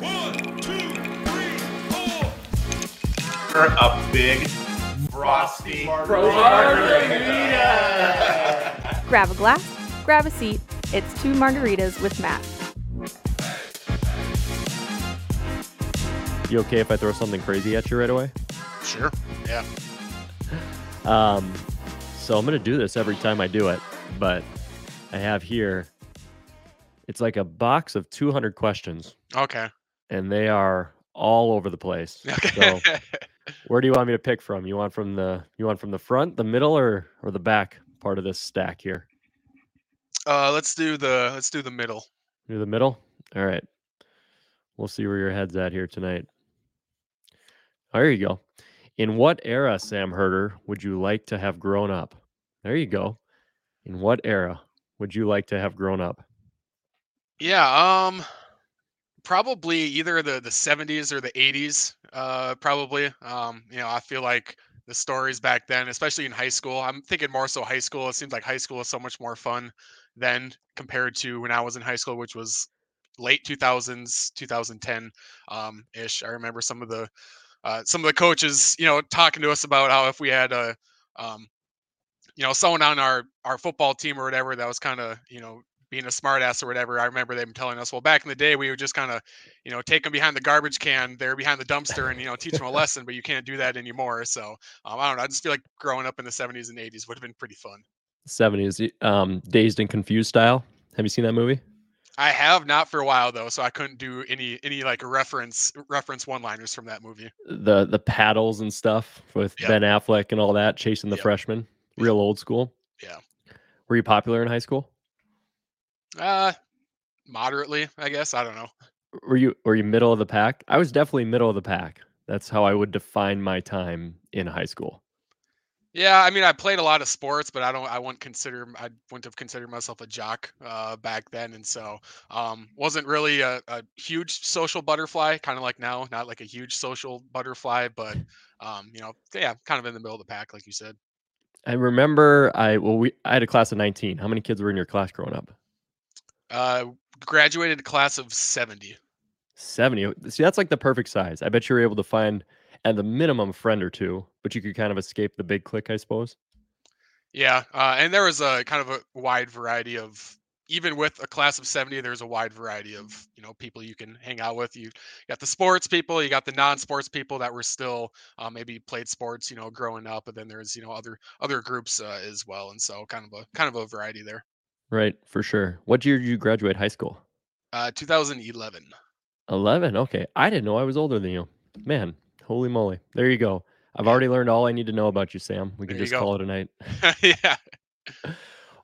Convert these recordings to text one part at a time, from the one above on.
One, two, three, four. a big frosty Grab a glass, grab a seat. It's two margaritas with Matt. You okay if I throw something crazy at you right away? Sure. Yeah. Um, so I'm gonna do this every time I do it, but I have here. It's like a box of 200 questions, Okay. And they are all over the place. Okay. So where do you want me to pick from? You want from the you want from the front, the middle, or or the back part of this stack here? uh, let's do the let's do the middle. Near the middle. All right. We'll see where your head's at here tonight. Oh, there you go. In what era, Sam Herder, would you like to have grown up? There you go. In what era would you like to have grown up? Yeah. Um. Probably either the the 70s or the 80s. Uh. Probably. Um. You know, I feel like the stories back then, especially in high school. I'm thinking more so high school. It seems like high school is so much more fun then compared to when I was in high school, which was late 2000s, 2010 um, ish. I remember some of the uh, some of the coaches, you know, talking to us about how if we had a um, you know someone on our our football team or whatever that was kind of you know being a smartass or whatever. I remember them telling us, well, back in the day, we would just kind of, you know, take them behind the garbage can, they're behind the dumpster, and you know, teach them a lesson. But you can't do that anymore. So um, I don't know. I just feel like growing up in the '70s and '80s would have been pretty fun. 70s, um, Dazed and Confused style. Have you seen that movie? I have not for a while though, so I couldn't do any any like reference reference one liners from that movie. The the paddles and stuff with Yep. Ben Affleck and all that, chasing the Yep. freshmen. Real old school. Yeah. Were you popular in high school? Uh, moderately, I guess. I don't know. Were you were you middle of the pack? I was definitely middle of the pack. That's how I would define my time in high school. Yeah, I mean, I played a lot of sports, but I don't. I wouldn't consider. I wouldn't have considered myself a jock uh, back then, and so um, wasn't really a, a huge social butterfly. Kind of like now, not like a huge social butterfly, but um, you know, yeah, kind of in the middle of the pack, like you said. I remember I well we I had a class of 19. How many kids were in your class growing up? Uh, graduated class of seventy. 70. See, that's like the perfect size. I bet you were able to find at the minimum a friend or two, but you could kind of escape the big clique, I suppose. Yeah, uh, and there was a kind of a wide variety of even with a class of 70 there's a wide variety of you know people you can hang out with you got the sports people you got the non-sports people that were still uh, maybe played sports you know growing up but then there's you know other other groups uh, as well and so kind of a kind of a variety there Right, for sure. What year did you graduate high school? uh 2011 11. Okay. I didn't know I was older than you. Man, holy moly. There you go. I've already learned all I need to know about you, Sam. We can There just call it a night. yeah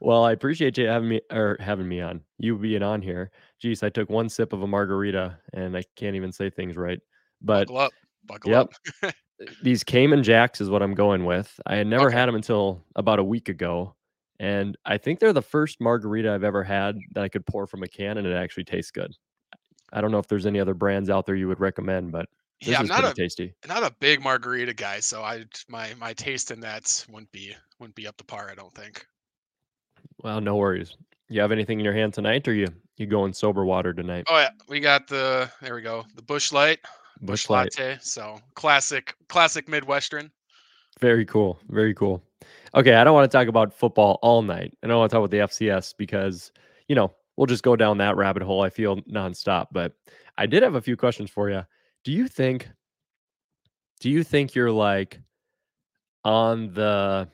Well, I appreciate you having me or having me on. You being on here. Jeez, I took one sip of a margarita and I can't even say things right. But buckle up buckle Yep. up these Cayman Jacks is what I'm going with. I had never Okay. had them until about a week ago. And I think they're the first margarita I've ever had that I could pour from a can and it actually tastes good. I don't know if there's any other brands out there you would recommend, but this yeah i'm not a tasty. not a big margarita guy so i my my taste in that wouldn't be wouldn't be up to par i don't think Well, no worries. You have anything in your hand tonight, or you you going sober water tonight? oh yeah we got the there we go the Busch Light Busch Light. latte. So classic, classic Midwestern. Very cool. Very cool. Okay, I don't want to talk about football all night. I don't want to talk about the FCS because, you know, we'll just go down that rabbit hole. I feel nonstop. But I did have a few questions for you. Do you think do you think you're like on the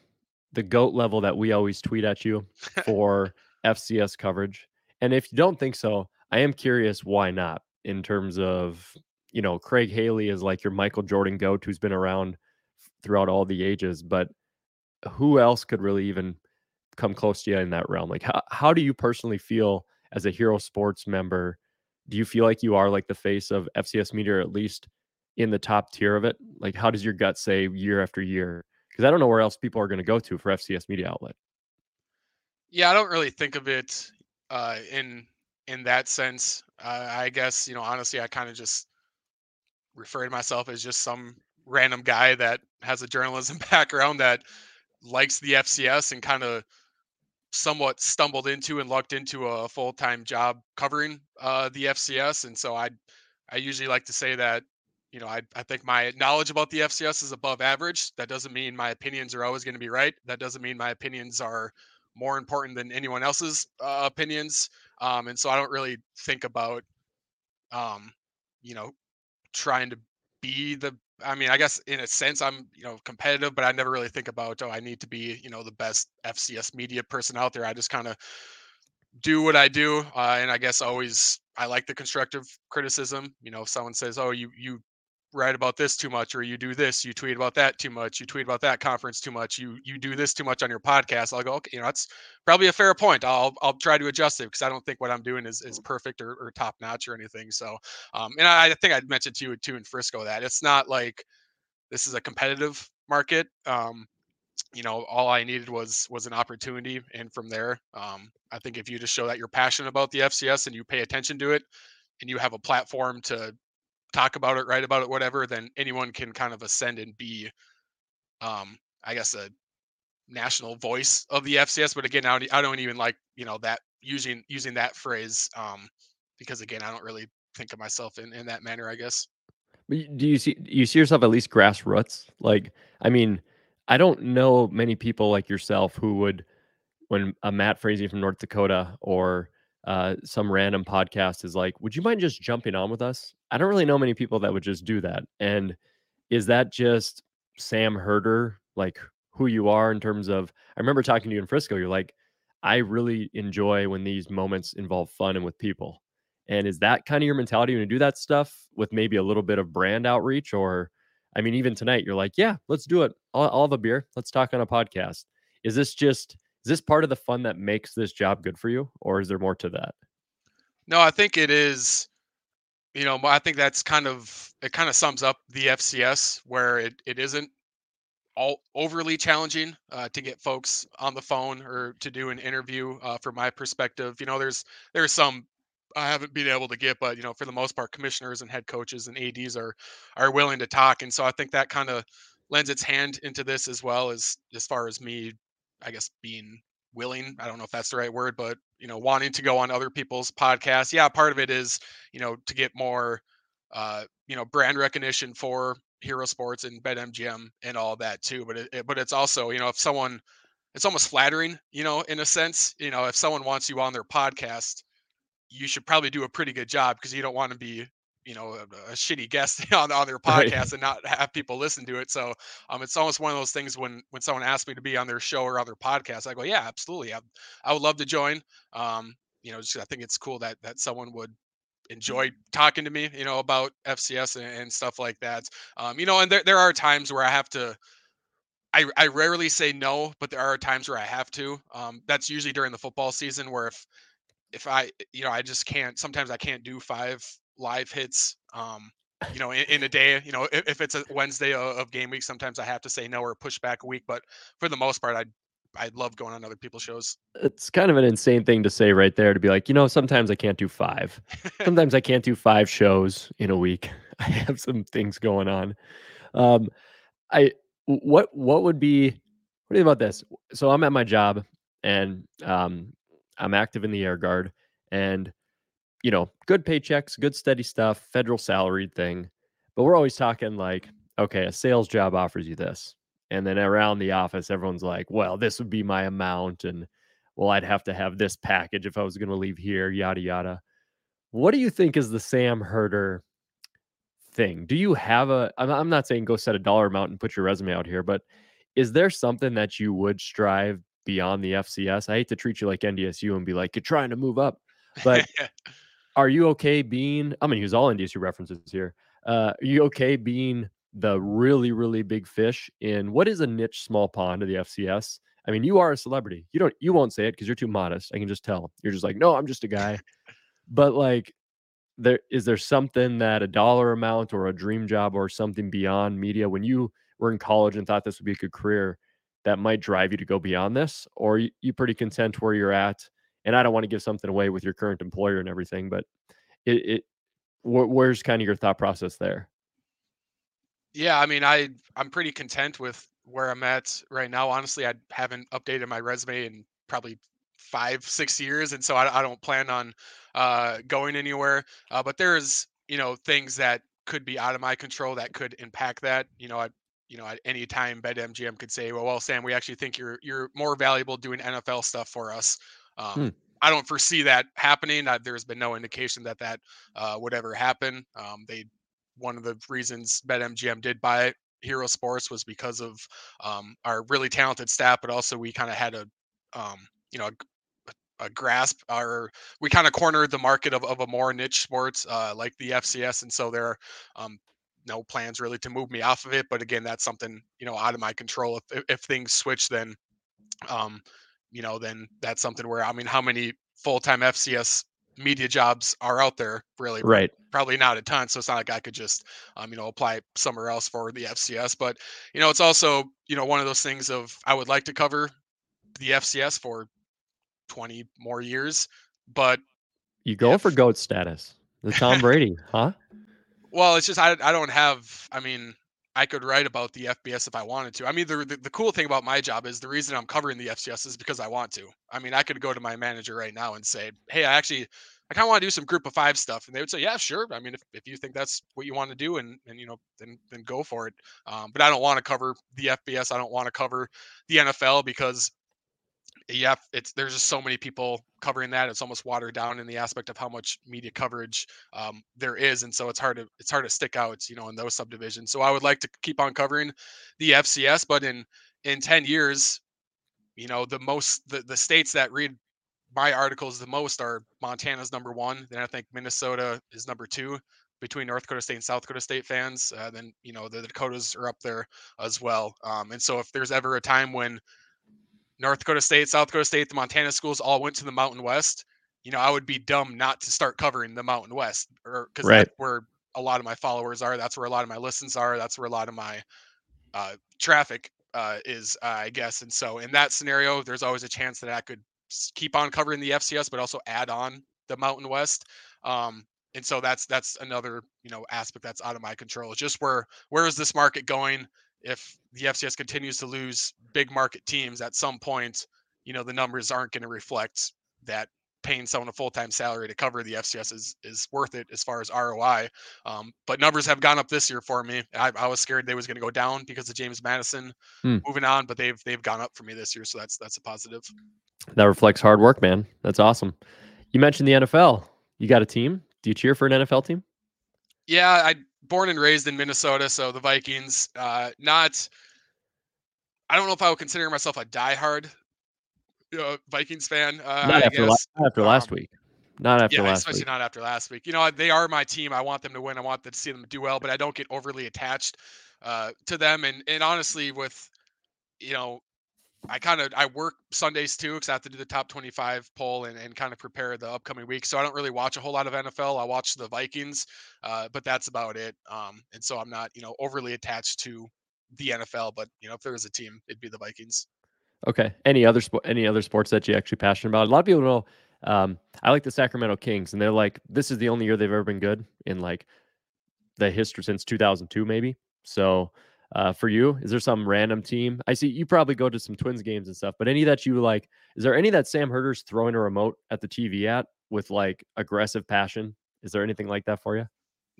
the goat level that we always tweet at you for FCS coverage? And if you don't think so, I am curious why not in terms of, you know, Craig Haley is like your Michael Jordan goat who's been around throughout all the ages, but who else could really even come close to you in that realm? Like how how do you personally feel as a Hero Sports member? Do you feel like you are like the face of FCS media at least in the top tier of it? Like how does your gut say year after year? Because I don't know where else people are going to go to for FCS media outlet. Yeah, I don't really think of it uh, in in that sense. Uh, I guess you know, honestly, I kind of just refer to myself as just some random guy that has a journalism background that likes the FCS and kind of somewhat stumbled into and lucked into a full time job covering uh, the FCS, and so I I usually like to say that you know I I think my knowledge about the FCS is above average. That doesn't mean my opinions are always going to be right. That doesn't mean my opinions are more important than anyone else's uh, opinions. Um, and so I don't really think about um, you know trying to be the I mean, I guess in a sense I'm, you know, competitive, but I never really think about, oh, I need to be, you know, the best FCS media person out there. I just kind of do what I do, uh, and I guess always I like the constructive criticism. You know, if someone says, "Oh, you you write about this too much or you do this you tweet about that too much you tweet about that conference too much you you do this too much on your podcast i'll go okay you know that's probably a fair point i'll i'll try to adjust it because i don't think what i'm doing is, is perfect or, or top notch or anything so um and I, I think i mentioned to you too in frisco that it's not like this is a competitive market um you know all i needed was was an opportunity and from there um i think if you just show that you're passionate about the fcs and you pay attention to it and you have a platform to talk about it, write about it, whatever, then anyone can kind of ascend and be, um, I guess, a national voice of the FCS. But again, I don't, I don't even like you know that using using that phrase um, because again, I don't really think of myself in in that manner. I guess. But do you see you see yourself at least grassroots? Like, I mean, I don't know many people like yourself who would, when a Matt Frazee from North Dakota or uh, some random podcast is like, would you mind just jumping on with us? I don't really know many people that would just do that. And is that just Sam Herder, like who you are in terms of? I remember talking to you in Frisco. You're like, I really enjoy when these moments involve fun and with people. And is that kind of your mentality when you do that stuff with maybe a little bit of brand outreach? Or, I mean, even tonight, you're like, yeah, let's do it. I'll, I'll have a beer. Let's talk on a podcast. Is this just is this part of the fun that makes this job good for you, or is there more to that? No, I think it is. You know, I think that's kind of it. Kind of sums up the FCS where it, it isn't all overly challenging uh, to get folks on the phone or to do an interview. Uh, from my perspective, you know, there's there's some I haven't been able to get, but you know, for the most part, commissioners and head coaches and ads are are willing to talk, and so I think that kind of lends its hand into this as well as as far as me I guess being willing i don't know if that's the right word but you know wanting to go on other people's podcasts. Yeah part of it is you know to get more uh you know brand recognition for hero sports and betmgm and all that too but it, it, but it's also you know if someone it's almost flattering you know in a sense you know if someone wants you on their podcast you should probably do a pretty good job because you don't want to be you know a, a shitty guest on, on their podcast right. and not have people listen to it so um it's almost one of those things when when someone asks me to be on their show or other podcast i go yeah absolutely i, I would love to join um you know just i think it's cool that that someone would enjoy talking to me you know about fcs and, and stuff like that um you know and there, there are times where i have to I, I rarely say no, but there are times where I have to. Um, that's usually during the football season where if if I you know I just can't sometimes I can't do five live hits um you know in, in a day you know if, if, it's a wednesday of game week sometimes i have to say no or push back a week but for the most part i I love going on other people's shows. It's kind of an insane thing to say right there to be like, you know, sometimes I can't do five. sometimes I can't do five shows in a week. I have some things going on. Um, I what what would be what do you think about this? So I'm at my job and um, I'm active in the air guard and you know, good paychecks, good steady stuff, federal salaried thing. But we're always talking like, mm-hmm. okay, a sales job offers you this. And then around the office, everyone's like, well, this would be my amount. And well, I'd have to have this package if I was going to leave here, yada, yada. What do you think is the Sam Herder thing? Do you have a, I'm not saying go set a dollar amount and put your resume out here, but is there something that you would strive beyond the FCS? I hate to treat you like NDSU and be like, you're trying to move up. But are you okay being? I'm gonna use all NDSU references here. Uh, are you okay being the really really big fish in what is a niche small pond of the FCS? I mean, you are a celebrity. You don't you won't say it because you're too modest. I can just tell. You're just like, no, I'm just a guy. but like, there is there something that a dollar amount or a dream job or something beyond media when you were in college and thought this would be a good career that might drive you to go beyond this, or you, you pretty content where you're at and I don't want to give something away with your current employer and everything, but it, it wh- where's kind of your thought process there? Yeah, I mean, I I'm pretty content with where I'm at right now. Honestly, I haven't updated my resume in probably five, six years, and so I, I don't plan on uh, going anywhere. Uh, but there's you know, things that could be out of my control that could impact that. You know, I you know, at any time BetMGM could say, well, well, Sam, we actually think you're you're more valuable doing NFL stuff for us. Um, Hmm. I don't foresee that happening. Uh, there's been no indication that that uh, would ever happen. Um, they one of the reasons BetMGM did buy Hero Sports was because of um, our really talented staff, but also we kind of had a um, you know a, a grasp or we kind of cornered the market of, of a more niche sports uh, like the FCS, and so there are um, no plans really to move me off of it. But again, that's something you know out of my control. If if, if things switch, then um, you know, then that's something where I mean, how many full time FCS media jobs are out there? Really, Right. probably not a ton. So it's not like I could just, um, you know, apply somewhere else for the FCS. But you know, it's also you know one of those things of I would like to cover the FCS for 20 more years, but You going for goat status? The Tom Brady, huh? well, it's just I I don't have. I mean. I could write about the FBS if I wanted to. I mean, the, the the cool thing about my job is the reason I'm covering the FCS is because I want to. I mean, I could go to my manager right now and say, "Hey, I actually I kind of want to do some group of five stuff," and they would say, "Yeah, sure. I mean, if, if you think that's what you want to do, and and you know, then then go for it." Um, but I don't want to cover the FBS. I don't want to cover the NFL because yeah, it's there's just so many people covering that. It's almost watered down in the aspect of how much media coverage um, there is, and so it's hard to it's hard to stick out, you know, in those subdivisions. So I would like to keep on covering the FCS, but in in ten years, you know, the most the, the states that read my articles the most are Montana's number one, then I think Minnesota is number two between North Dakota State and South Dakota State fans. Uh, then you know the Dakotas are up there as well. Um, and so if there's ever a time when North Dakota State, South Dakota State, the Montana schools all went to the Mountain West, you know, I would be dumb not to start covering the Mountain West, or because Right. that's where a lot of my followers are. That's where a lot of my listens are. That's where a lot of my uh, traffic uh, is, uh, I guess. And so, in that scenario, there's always a chance that I could keep on covering the FCS, but also add on the Mountain West. Um, and so that's that's another you know aspect that's out of my control. It's just where where is this market going? If the FCS continues to lose big market teams, at some point, you know the numbers aren't going to reflect that paying someone a full time salary to cover the FCS is is worth it as far as ROI. Um, but numbers have gone up this year for me. I, I was scared they was going to go down because of James Madison Hmm. moving on, but they've they've gone up for me this year, so that's that's a positive. That reflects hard work, man. That's awesome. You mentioned the NFL. You got a team? Do you cheer for an NFL team? Yeah, I born and raised in Minnesota, so the Vikings. Uh, not. I don't know if I would consider myself a diehard uh, Vikings fan. Uh, Not after, la- guess. not after last Um, week. Not after yeah, last especially week. not after last week. You know, they are my team. I want them to win. I want to see them do well, but I don't get overly attached uh, to them. And and honestly, with you know, I kind of I work Sundays too because I have to do the top 25 poll and, and kind of prepare the upcoming week. So I don't really watch a whole lot of NFL. I watch the Vikings, uh, but that's about it. Um, and so I'm not you know overly attached to the NFL. But you know, if there was a team, it'd be the Vikings. Okay. Any other sport? Any other sports that you actually passionate about? A lot of people know. Um, I like the Sacramento Kings, and they're like, this is the only year they've ever been good in like the history since 2002, maybe. So, uh, for you, is there some random team? I see you probably go to some Twins games and stuff, but any that you like? Is there any that Sam Herder's throwing a remote at the TV at with like aggressive passion? Is there anything like that for you?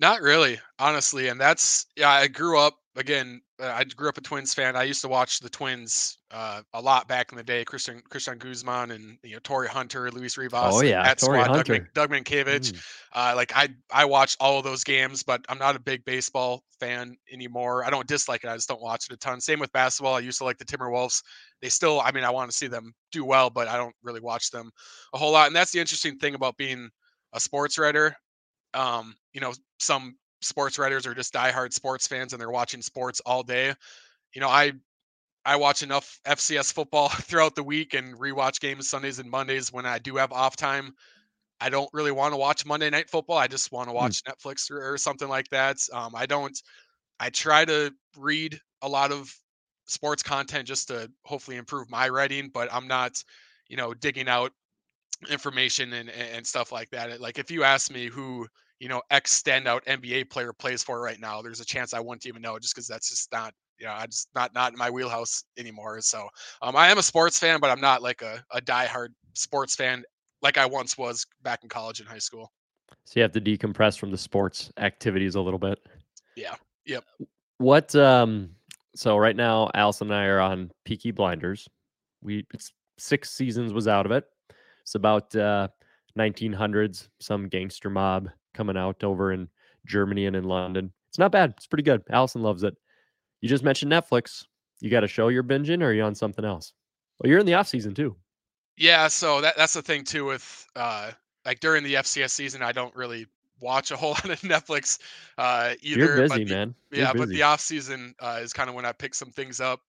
Not really, honestly. And that's yeah. I grew up again. Uh, I grew up a Twins fan. I used to watch the Twins uh, a lot back in the day. Cristian Cristian Guzman and you know Torii Hunter, Luis Rivas. Oh, yeah, that Torii squad, Doug, Hunter. Doug Mientkiewicz. Mm. Uh, like I I watched all of those games, but I'm not a big baseball fan anymore. I don't dislike it. I just don't watch it a ton. Same with basketball. I used to like the Timberwolves. They still, I mean, I want to see them do well, but I don't really watch them a whole lot. And that's the interesting thing about being a sports writer. Um, you know, some sports writers are just diehard sports fans and they're watching sports all day. You know, I I watch enough FCS football throughout the week and rewatch games Sundays and Mondays when I do have off time. I don't really want to watch Monday Night Football. I just want to watch Netflix or, or something like that. Um, I don't. I try to read a lot of sports content just to hopefully improve my writing, but I'm not, you know, digging out information and and stuff like that. Like if you ask me who you know X standout NBA player plays for right now, there's a chance I wouldn't even know just because that's just not you know I just not not in my wheelhouse anymore. So um, I am a sports fan, but I'm not like a a diehard sports fan like I once was back in college and high school. So you have to decompress from the sports activities a little bit. Yeah. Yep. What um so right now Allison and I are on Peaky Blinders. We it's six seasons was out of it. It's about uh 1900s, some gangster mob coming out over in Germany and in London. It's not bad. It's pretty good. Allison loves it. You just mentioned Netflix. You got a show you're binging or are you on something else? Well, you're in the off season too. Yeah, so that that's the thing too with uh like during the FCS season I don't really watch a whole lot of Netflix uh either. You're busy, the- man. You're yeah, but the off season uh, is kind of when I pick some things up.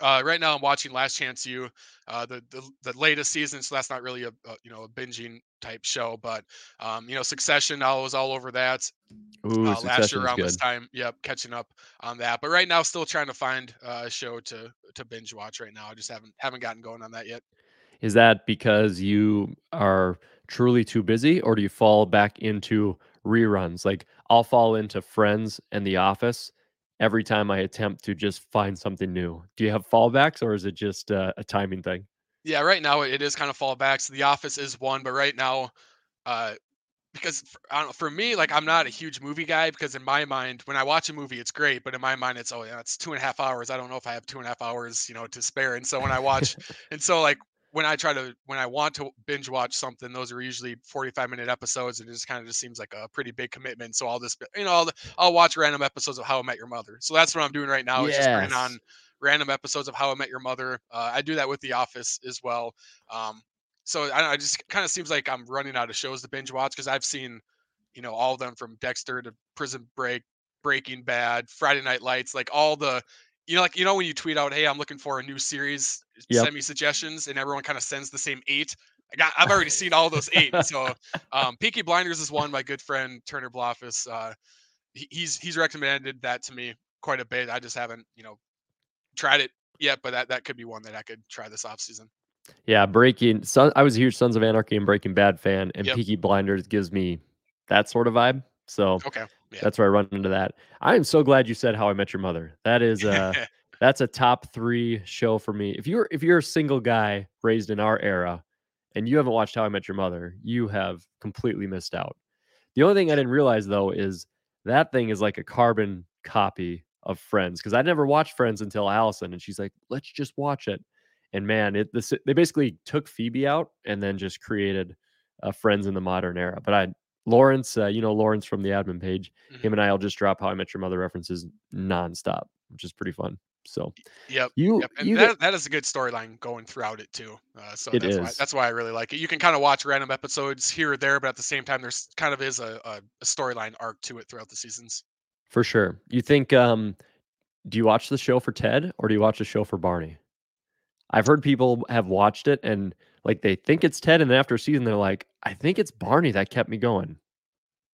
Uh, right now, I'm watching Last Chance U, uh, the, the the latest season, so that's not really a, a you know a binging type show, but um, you know Succession, I was all over that Ooh, uh, last year around good. this time. Yep, catching up on that. But right now, still trying to find a show to to binge watch. Right now, I just haven't haven't gotten going on that yet. Is that because you are truly too busy, or do you fall back into reruns? Like I'll fall into Friends and The Office every time I attempt to just find something new. Do you have fallbacks, or is it just uh, a timing thing? Yeah, right now it is kind of fallbacks. The Office is one, but right now, uh, because for, I don't know, for me, like I'm not a huge movie guy because in my mind, when I watch a movie, it's great, but in my mind, it's oh yeah, it's two and a half hours. I don't know if I have two and a half hours, you know, to spare. And so when I watch, and so like when I try to when I want to binge watch something, those are usually 45 minute episodes, and it just kind of just seems like a pretty big commitment. So I'll just you know I'll, I'll watch random episodes of How I Met Your Mother. So that's what I'm doing right now. Is just putting on random episodes of How I Met Your Mother. Uh, I do that with The Office as well. Um, so I, it just kind of seems like I'm running out of shows to binge watch because I've seen, you know, all of them from Dexter to Prison Break, Breaking Bad, Friday Night Lights, like all the, you know, like you know when you tweet out, "Hey, I'm looking for a new series, Yep. send me suggestions," and everyone kind of sends the same eight. I got, I've already seen all those eight. So, um, Peaky Blinders is one. My good friend Turner Blofis, uh, he, he's he's recommended that to me quite a bit. I just haven't, you know, tried it yet, but that that could be one that I could try this off season. Yeah, Breaking. Son, I was a huge Sons of Anarchy and Breaking Bad fan, and Yep. Peaky Blinders gives me that sort of vibe. So Okay. Yeah. that's where I run into that. I am so glad you said How I Met Your Mother. That is uh that's a top three show for me. If you're if you're a single guy raised in our era and you haven't watched How I Met Your Mother, you have completely missed out. The only thing I didn't realize though is that thing is like a carbon copy of Friends because I never watched Friends until Allison and she's like, let's just watch it. And man, it this they basically took Phoebe out and then just created uh, Friends in the modern era. But I Lawrence, uh, you know Lawrence from the admin page, Mhm. him and I'll just drop How I Met Your Mother references nonstop, which is pretty fun. So Yep. you Yep. And you that, get- that is a good storyline going throughout it too. Uh, so It that's why that's why I really like it. You can kind of watch random episodes here or there, but at the same time, there's kind of is a, a, a storyline arc to it throughout the seasons. for sure. You think um do you watch the show for Ted or do you watch the show for Barney? I've heard people have watched it and like they think it's Ted and then after a season they're like, I think it's Barney that kept me going.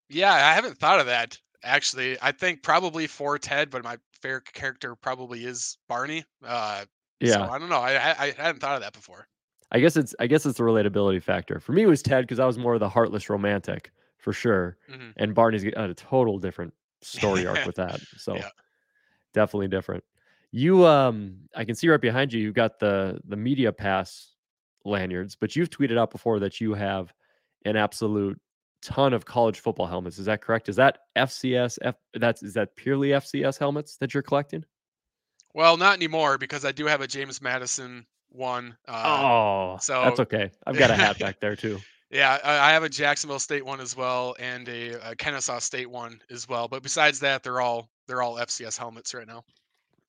Yeah, I haven't thought of that actually. I think probably for Ted, but my favorite character probably is Barney. Uh, Yeah. So I don't know. I, I I hadn't thought of that before. I guess it's I guess it's the relatability factor. For me, it was Ted because I was more of the heartless romantic for sure, Mhm. and Barney's got a total different story arc with that. So Yeah. definitely different. You um, I can see right behind you. You've got the the media pass lanyards, but you've tweeted out before that you have an absolute ton of college football helmets. Is that correct? Is that FCS? F, that's is that purely FCS helmets that you're collecting? Well, not anymore because I do have a James Madison one. Uh, oh, so that's okay. I've got a hat back there too. Yeah, I have a Jacksonville State one as well, and a, a Kennesaw State one as well. But besides that, they're all they're all FCS helmets right now.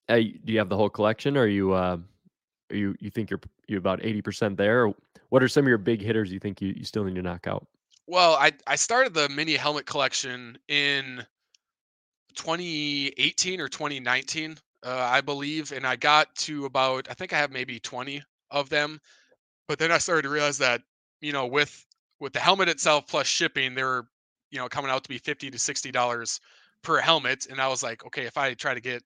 Uh, y- do you have the whole collection, or are you uh, you you think you're you about eighty percent there? What are some of your big hitters you think you, you still need to knock out? Well, I I started the mini helmet collection in 2018 or 2019, uh, I believe, and I got to about I think I have maybe 20 of them. But then I started to realize that you know with with the helmet itself plus shipping, they were you know coming out to be 50 to 60 dollars per helmet, and I was like, okay, if I try to get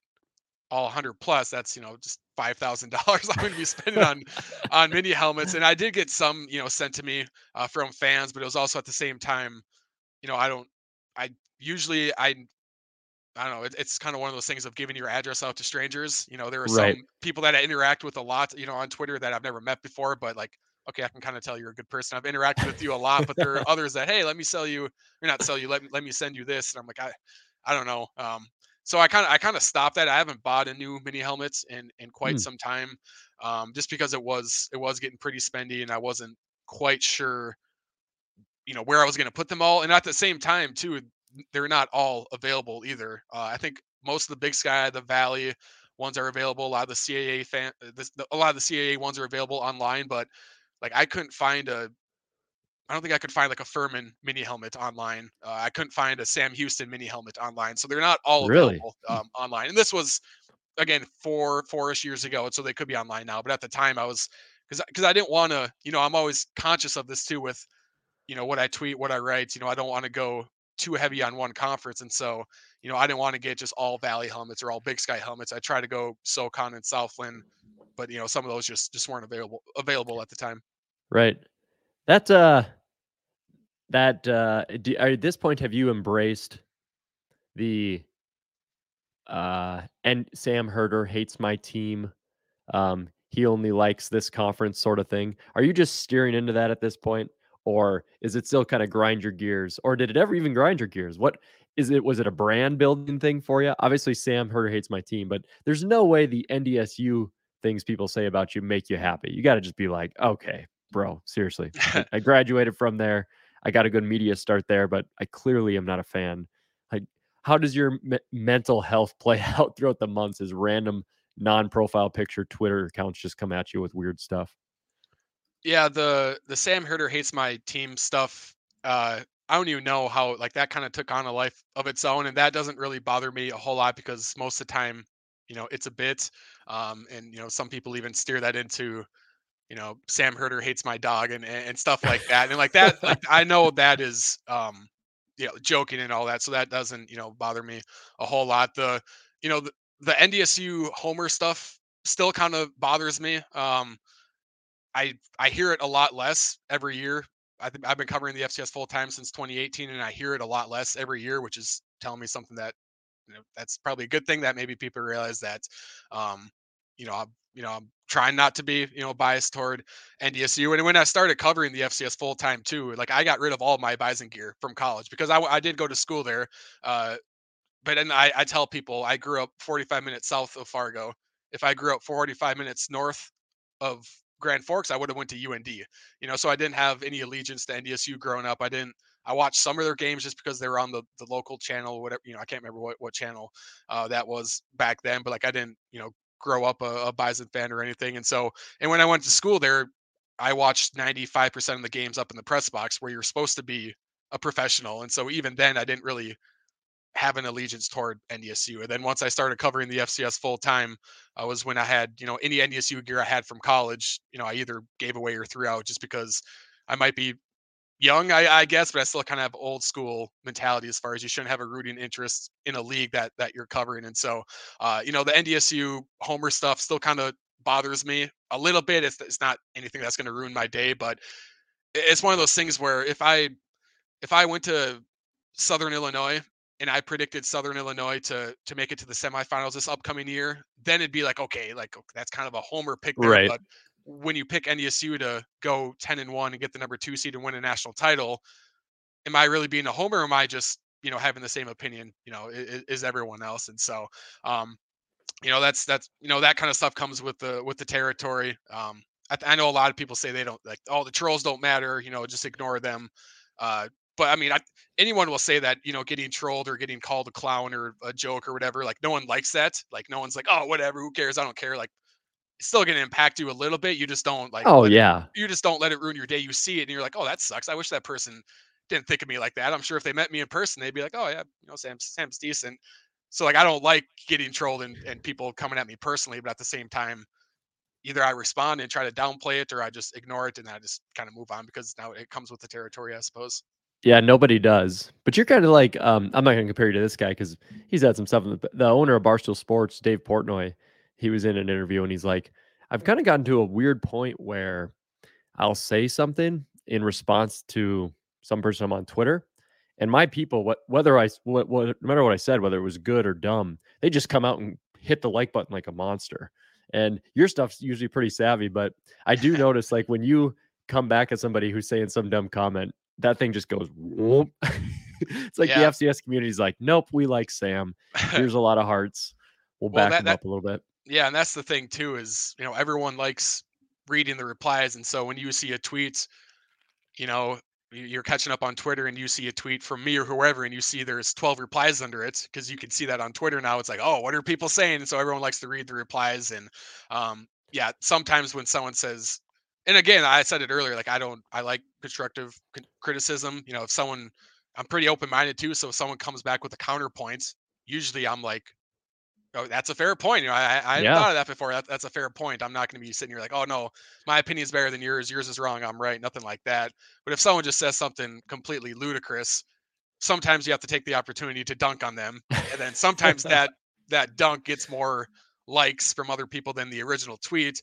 all 100 plus, that's you know just five thousand dollars I'm going to be spending on on mini helmets. And I did get some you know sent to me uh, from fans, but it was also at the same time, you know, I don't, I usually I. I don't know. It, it's kind of one of those things of giving your address out to strangers. You know, there are Right. some people that I interact with a lot, you know, on Twitter that I've never met before, but like okay, I can kind of tell you're a good person. I've interacted with you a lot, but there are others that, hey, let me sell you, or not sell you, let me let me send you this. And I'm like, I, I don't know. Um, so I kind of I kind of stopped that. I haven't bought a new mini helmets in in quite Hmm. some time, um, just because it was it was getting pretty spendy, and I wasn't quite sure, you know, where I was going to put them all. And at the same time, too, they're not all available either. Uh, I think most of the Big Sky, the Valley ones are available. A lot of the CAA fan, uh, this, the, a lot of the CAA ones are available online, but like I couldn't find a. I don't think I could find like a Furman mini helmet online. Uh, I couldn't find a Sam Houston mini helmet online, so they're not all Really? available um, online. And this was again four four-ish years ago, and so they could be online now. But at the time, I was because because I didn't want to. You know, I'm always conscious of this too with you know what I tweet, what I write. You know, I don't want to go too heavy on one conference, and so you know I didn't want to get just all Valley helmets or all Big Sky helmets. I try to go SoCon and Southland, but you know some of those just just weren't available available at the time. Right. That uh that uh at this point have you embraced the uh and Sam Herder hates my team. Um he only likes this conference sort of thing. Are you just steering into that at this point or is it still kind of grind your gears or did it ever even grind your gears? What is it was it a brand building thing for you? Obviously Sam Herder hates my team, but there's no way the NDSU things people say about you make you happy. You got to just be like, "Okay, bro, seriously. I, graduated from there. I got a good media start there, but I clearly am not a fan. Like, how does your me- mental health play out throughout the months as random non-profile picture Twitter accounts just come at you with weird stuff? Yeah, the the Sam Herder hates my team stuff. Uh, I don't even know how like that kind of took on a life of its own, and that doesn't really bother me a whole lot because most of the time, you know, it's a bit. Um, and you know, some people even steer that into, you know, Sam Herder hates my dog and and stuff like that. And like that, like I know that is, um, you know, joking and all that, so that doesn't you know bother me a whole lot. The you know the, the NDSU Homer stuff still kind of bothers me. Um, I I hear it a lot less every year. I think I've been covering the FCS full time since 2018, and I hear it a lot less every year, which is telling me something that you know that's probably a good thing that maybe people realize that um, you know I'm you know I'm trying not to be you know biased toward NDSU. And when I started covering the FCS full time too, like I got rid of all my Bison gear from college because I, I did go to school there. Uh, but then I, I tell people I grew up 45 minutes south of Fargo. If I grew up 45 minutes north of Grand Forks, I would have went to UND. You know, so I didn't have any allegiance to NDSU growing up. I didn't. I watched some of their games just because they were on the, the local channel, whatever. You know, I can't remember what what channel uh, that was back then, but like I didn't, you know, grow up a, a Bison fan or anything. And so, and when I went to school there, I watched 95% of the games up in the press box where you're supposed to be a professional. And so even then, I didn't really have an allegiance toward NDSU. And then once I started covering the FCS full time, uh, was when I had, you know, any NDSU gear I had from college, you know, I either gave away or threw out just because I might be young, I, I guess, but I still kind of have old school mentality as far as you shouldn't have a rooting interest in a league that that you're covering. And so, uh, you know, the NDSU Homer stuff still kind of bothers me a little bit. It's, it's not anything that's going to ruin my day, but it's one of those things where if I if I went to Southern Illinois and I predicted Southern Illinois to to make it to the semifinals this upcoming year, then it'd be like, okay, like that's kind of a homer pick there. Right. But when you pick NDSU to go 10 and 1 and get the number two seed and win a national title, am I really being a homer or am I just, you know, having the same opinion, you know, is, is everyone else? And so um, you know, that's that's you know, that kind of stuff comes with the with the territory. Um I, I know a lot of people say they don't like oh the trolls don't matter, you know, just ignore them. Uh but I mean, I, anyone will say that, you know, getting trolled or getting called a clown or a joke or whatever, like no one likes that. Like no one's like, oh, whatever, who cares? I don't care. Like it's still going to impact you a little bit. You just don't like, Oh let it- yeah. you just don't let it ruin your day. You see it and you're like, oh, that sucks. I wish that person didn't think of me like that. I'm sure if they met me in person, they'd be like, oh yeah, you know, Sam's Sam's decent. So like, I don't like getting trolled and, and people coming at me personally, but at the same time, either I respond and try to downplay it or I just ignore it and I just kind of move on because now it comes with the territory, I suppose. Yeah, nobody does. But you're kind of like, um, I'm not going to compare you to this guy because he's had some stuff. In the, the owner of Barstool Sports, Dave Portnoy, he was in an interview and he's like, I've mm. kind of gotten to a weird point where I'll say something in response to some person I'm on Twitter, and my people, what whether I what, what no matter what I said, whether it was good or dumb, they just come out and hit the like button like a monster. And your stuff's usually pretty savvy, but I do notice like when you come back at somebody who's saying some dumb comment, that thing just goes. whoop. it's like Yeah. the FCS community is like, nope, we like Sam. Here's a lot of hearts. We'll Well, back that- him that- up a little bit. Yeah, and that's the thing too is you know everyone likes reading the replies, and so when you see a tweet, you know you- you're catching up on Twitter and you see a tweet from me or whoever, and you see there's 12 replies under it because you can see that on Twitter now. It's like, oh, what are people saying? And so everyone likes to read the replies, and um, yeah, sometimes when someone says, and again, I said it earlier, like I don't, I like constructive criticism. You know, if someone, I'm pretty open minded too, so if someone comes back with a counterpoint, usually I'm like. Oh, that's a fair point. You know, I, I Yeah. thought of that before. That, that's a fair point. I'm not going to be sitting here like, oh no, my opinion is better than yours. Yours is wrong. I'm right. Nothing like that. But if someone just says something completely ludicrous, sometimes you have to take the opportunity to dunk on them, and then sometimes that that dunk gets more likes from other people than the original tweet.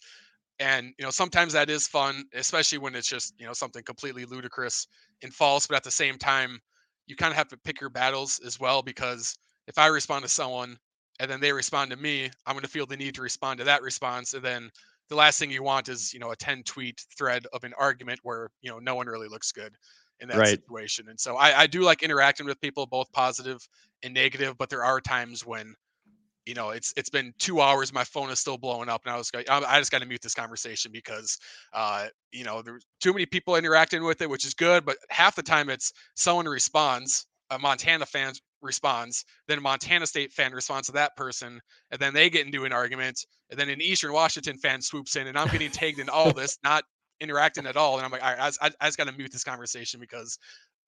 And you know, sometimes that is fun, especially when it's just you know something completely ludicrous and false. But at the same time, you kind of have to pick your battles as well because if I respond to someone and then they respond to me, I'm going to feel the need to respond to that response, and then the last thing you want is you know a 10 tweet thread of an argument where you know no one really looks good in that Right. situation and so I, I do like interacting with people both positive and negative but there are times when you know it's it's been two hours my phone is still blowing up and i was going i I just got to mute this conversation because uh you know there's too many people interacting with it which is good but half the time it's someone responds a montana fan responds then a montana state fan responds to that person and then they get into an argument and then an Eastern Washington fan swoops in, and I'm getting tagged in all this, not interacting at all. And I'm like, all right, I, just- I, I just got to mute this conversation because,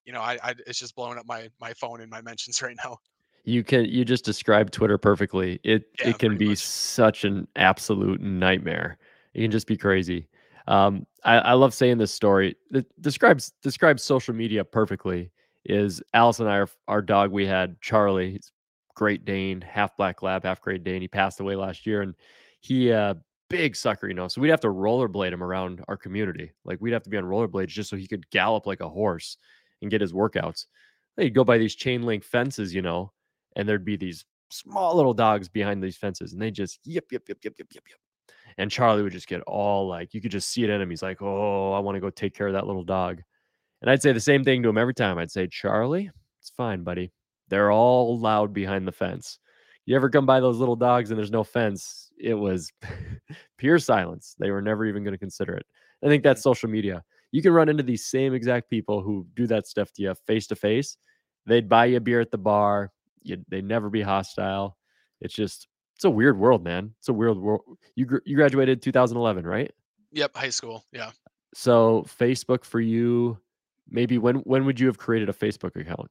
you know, I, I it's just blowing up my my phone and my mentions right now. You can you just described Twitter perfectly. It Yeah, it can be much. such an absolute nightmare. It can just be crazy. Um, I, I love saying this story. It describes describes social media perfectly. Is Alice and I our, our dog we had Charlie, he's Great Dane, half black lab, half Great Dane. He passed away last year, and he uh big sucker, you know. So we'd have to rollerblade him around our community. Like we'd have to be on rollerblades just so he could gallop like a horse and get his workouts. He'd go by these chain link fences, you know, and there'd be these small little dogs behind these fences, and they just yip yip yip yip yip yip yip. And Charlie would just get all like, you could just see it in him. He's like, "Oh, I want to go take care of that little dog." And I'd say the same thing to him every time. I'd say, "Charlie, it's fine, buddy. They're all loud behind the fence. You ever come by those little dogs and there's no fence? It was pure silence. They were never even going to consider it. I think that's mm. social media. You can run into these same exact people who do that stuff to you face to face. They'd buy you a beer at the bar. You'd, they'd never be hostile. It's just, it's a weird world, man. It's a weird world. You you graduated 2011, right? Yep, high school. Yeah. So Facebook for you, maybe when when would you have created a Facebook account?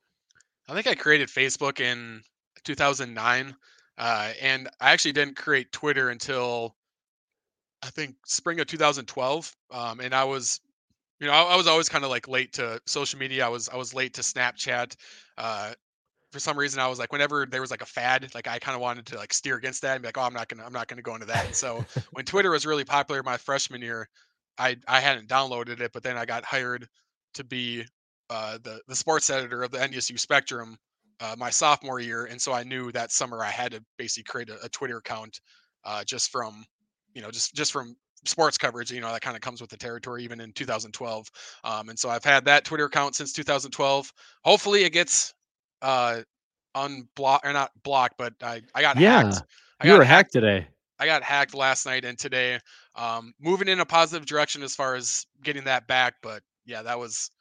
I think I created Facebook in 2009, uh, and I actually didn't create Twitter until I think spring of 2012. Um, and I was, you know, I, I was always kind of like late to social media. I was I was late to Snapchat. Uh, for some reason, I was like, whenever there was like a fad, like I kind of wanted to like steer against that and be like, oh, I'm not gonna I'm not gonna go into that. And so when Twitter was really popular my freshman year, I I hadn't downloaded it, but then I got hired to be uh, the the sports editor of the NDSU Spectrum uh, my sophomore year, and so I knew that summer I had to basically create a, a Twitter account uh, just from you know just just from sports coverage. You know that kind of comes with the territory, even in 2012. Um, and so I've had that Twitter account since 2012. Hopefully, it gets uh, unblocked or not blocked, but I I got Yeah, hacked. I you got were hacked today. I got hacked last night and today. Um, moving in a positive direction as far as getting that back, but yeah, that was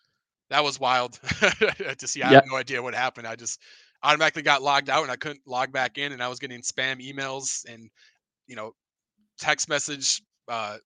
that was wild to see. I Yeah. have no idea what happened. I just automatically got logged out and I couldn't log back in, and I was getting spam emails and you know text message. Uh,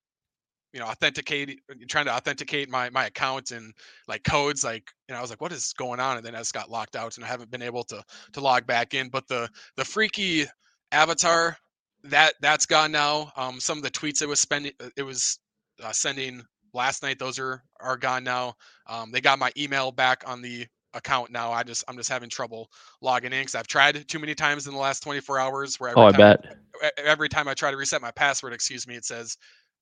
you know, authenticate, trying to authenticate my my account and like codes, like know, I was like, what is going on? And then I just got locked out, and I haven't been able to to log back in. But the the freaky avatar that that's gone now. Um, some of the tweets it was spending, it was uh, sending last night. Those are are gone now. Um, they got my email back on the account now. I just I'm just having trouble logging in because I've tried too many times in the last 24 hours. Where every Oh, I time, bet. every time I try to reset my password, excuse me, it says,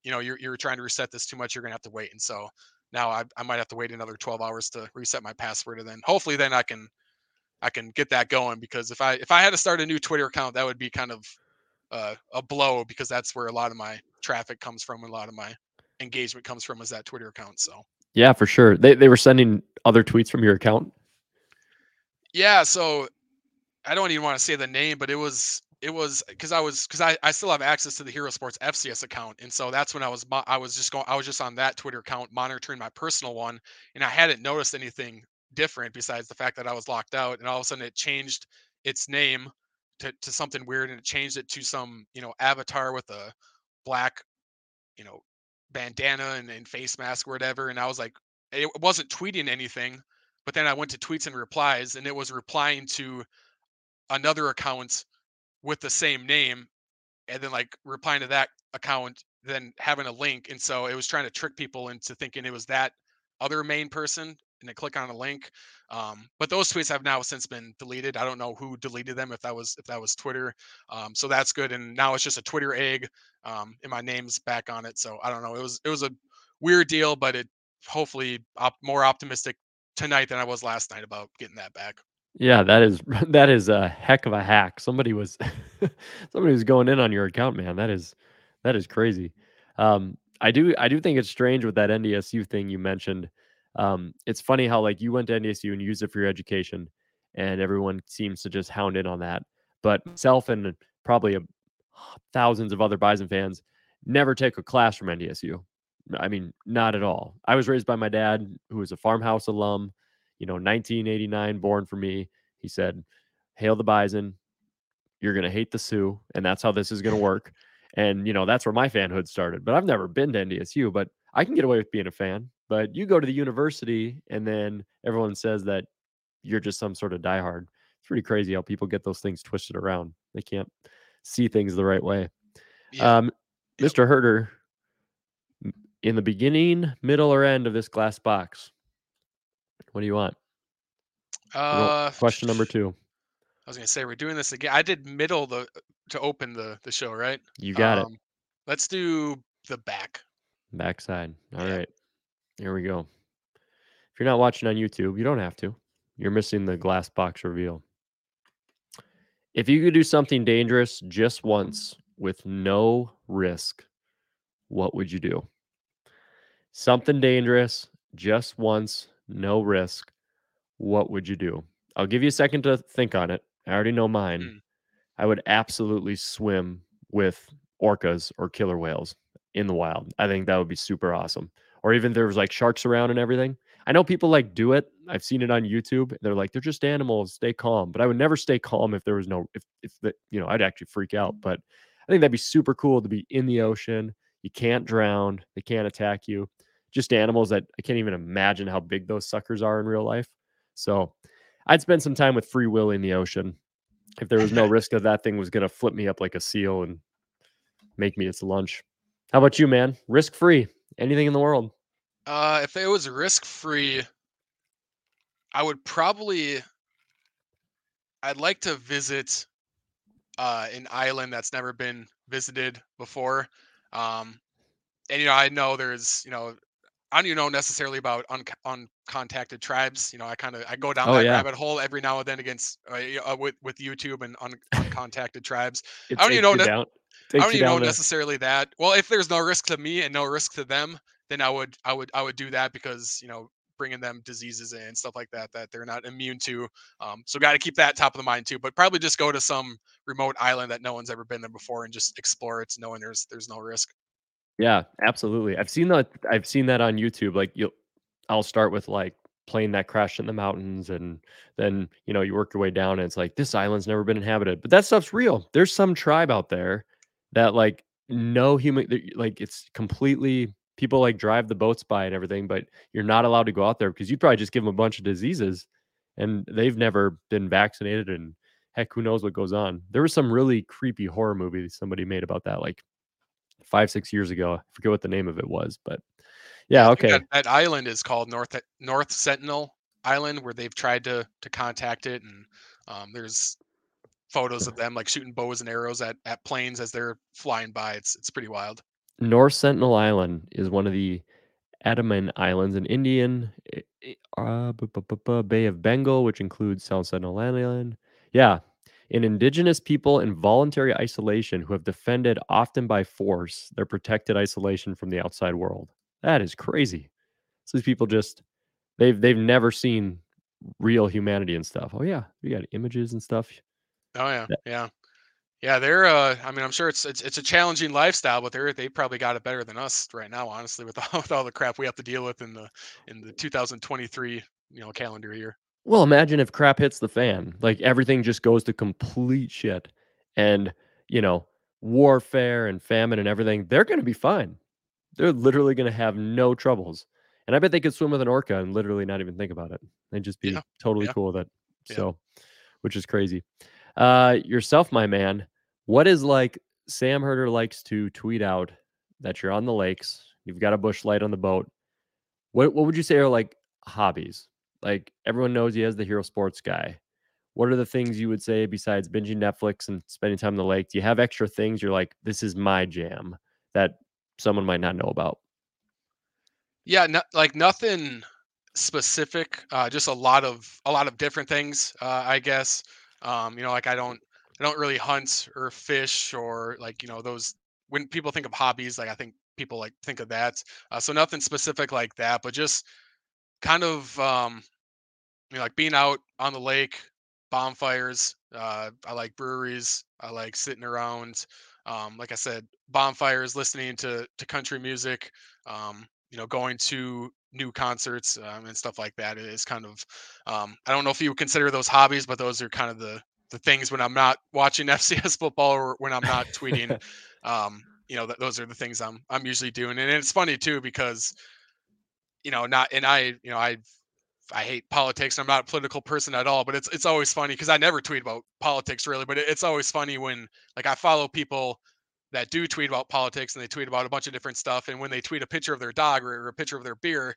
you know, you're you're trying to reset this too much. You're gonna have to wait. And so now I, I might have to wait another 12 hours to reset my password, and then hopefully then I can I can get that going because if I if I had to start a new Twitter account, that would be kind of uh, a blow because that's where a lot of my traffic comes from, and a lot of my engagement comes from is that Twitter account. So Yeah, for sure. They they were sending other tweets from your account. yeah, so I don't even want to say the name, but it was it was because I was because I, I still have access to the Hero Sports FCS account, and so that's when I was I was just going I was just on that Twitter account monitoring my personal one, and I hadn't noticed anything different besides the fact that I was locked out, and all of a sudden it changed its name to to something weird, and it changed it to some you know avatar with a black you know bandana and, and face mask or whatever, and I was like it wasn't tweeting anything, but then I went to tweets and replies, and it was replying to another account with the same name and then like replying to that account then having a link and so it was trying to trick people into thinking it was that other main person and they click on a link um, but those tweets have now since been deleted i don't know who deleted them if that was if that was twitter um, so that's good and now it's just a twitter egg um, and my name's back on it so i don't know it was it was a weird deal but it hopefully op- more optimistic tonight than i was last night about getting that back Yeah, that is that is a heck of a hack. Somebody was somebody was going in on your account, man. That is that is crazy. Um, I do I do think it's strange with that NDSU thing you mentioned. Um, it's funny how like you went to NDSU and used it for your education, and everyone seems to just hound in on that. But myself and probably a, thousands of other Bison fans never take a class from NDSU. I mean, not at all. I was raised by my dad, who was a farmhouse alum you know, 1989 born for me. He said, Hail the Bison. You're going to hate the Sioux. And that's how this is going to work. And, you know, that's where my fanhood started. But I've never been to NDSU, but I can get away with being a fan. But you go to the university and then everyone says that you're just some sort of diehard. It's pretty crazy how people get those things twisted around. They can't see things the right way. yeah Um, Yep. Mr. Herder, in the beginning, middle, or end of this glass box, what do you want? Uh Question number two. I was gonna say we're doing this again. I did middle the to open the the show, right? You got it. Um, Let's do the back. Backside. All Yeah. right. Here we go. If you're not watching on YouTube, you don't have to. You're missing the glass box reveal. If you could do something dangerous just once with no risk, what would you do? Something dangerous just once, no risk. What would you do? I'll give you a second to think on it. I already know mine. Mm. I would absolutely swim with orcas or killer whales in the wild. I think that would be super awesome. Or even there was like sharks around and everything. I know people like do it. I've seen it on YouTube. They're like, they're just animals. Stay calm. But I would never stay calm if there was no if if the you know, I'd actually freak out. Mm. But I think that'd be super cool to be in the ocean. You can't drown. They can't attack you. Just animals that I can't even imagine how big those suckers are in real life. So I'd spend some time with Free will in the ocean. If there was no risk that that thing was going to flip me up like a seal and make me its lunch. How about you, man? Risk free. Anything in the world. Uh, if it was risk free, I would probably. I'd like to visit uh, an island that's never been visited before. Um, and you know, I know there's you know, I don't even know necessarily about un- uncontacted tribes. You know, I kind of I go down Oh, that yeah. rabbit hole every now and then against uh, uh, with with YouTube and un- uncontacted tribes. It I don't even know ne- down. I don't even know to- necessarily that. Well, if there's no risk to me and no risk to them, then I would I would I would do that because you know bringing them diseases and stuff like that that they're not immune to. Um, so got to keep that top of the mind too. But probably just go to some remote island that no one's ever been there before and just explore it, knowing there's there's no risk. Yeah, absolutely. I've seen that. I've seen that on YouTube. Like you'll, I'll start with like plane that crashed in the mountains, and then you know you work your way down, and it's like this island's never been inhabited. But that stuff's real. There's some tribe out there that like no human, like it's completely people like drive the boats by and everything, but you're not allowed to go out there because you'd probably just give them a bunch of diseases, and they've never been vaccinated, and heck, who knows what goes on. There was some really creepy horror movie somebody made about that, like five six years ago. I forget what the name of it was, but yeah, okay. That, that island is called North North Sentinel Island, where they've tried to to contact it, and um, there's photos of them like shooting bows and arrows at, at planes as they're flying by. It's it's pretty wild. North Sentinel Island is one of the Andaman Islands in Indian uh, Bay of Bengal, which includes South Sentinel Island. Yeah, in indigenous people in voluntary isolation who have defended often by force their protected isolation from the outside world. That is crazy. So these people just they've they've never seen real humanity and stuff. Oh yeah, we got images and stuff. Oh yeah, Yeah. yeah. They're. Uh, I mean, I'm sure it's it's it's a challenging lifestyle, but they're they probably got it better than us right now, honestly, with all, with all the crap we have to deal with in the in the 2023 you know calendar year. Well, imagine if crap hits the fan, like everything just goes to complete shit, and you know warfare and famine and everything. They're going to be fine. They're literally going to have no troubles. And I bet they could swim with an orca and literally not even think about it. They'd just be Yeah, totally yeah, cool with it. yeah. So, which is crazy. Uh, yourself, my man, what is like Sam Herder likes to tweet out that you're on the lakes, you've got a Busch Light on the boat. What what would you say are like hobbies? Like everyone knows he has the HERO Sports guy. What are the things you would say besides binging Netflix and spending time on the lake? Do you have extra things you're like, this is my jam that someone might not know about? Yeah, no, like nothing specific. Uh, just a lot of a lot of different things. Uh, I guess. Um, you know, like I don't I don't really hunt or fish or like you know those when people think of hobbies, like I think people like think of that. Uh, so nothing specific like that, but just kind of um, you know like being out on the lake, bonfires. Uh, I like breweries. I like sitting around. Um, like I said, bonfires, listening to to country music. Um, you know, going to new concerts um, and stuff like that is kind of. Um, I don't know if you would consider those hobbies, but those are kind of the the things when I'm not watching FCS football or when I'm not tweeting. Um, you know, th- those are the things I'm I'm usually doing, and it's funny too because you know, not and I, you know, I I hate politics. I'm not a political person at all, but it's it's always funny because I never tweet about politics really, but it, it's always funny when like I follow people that do tweet about politics and they tweet about a bunch of different stuff, and when they tweet a picture of their dog or, a picture of their beer,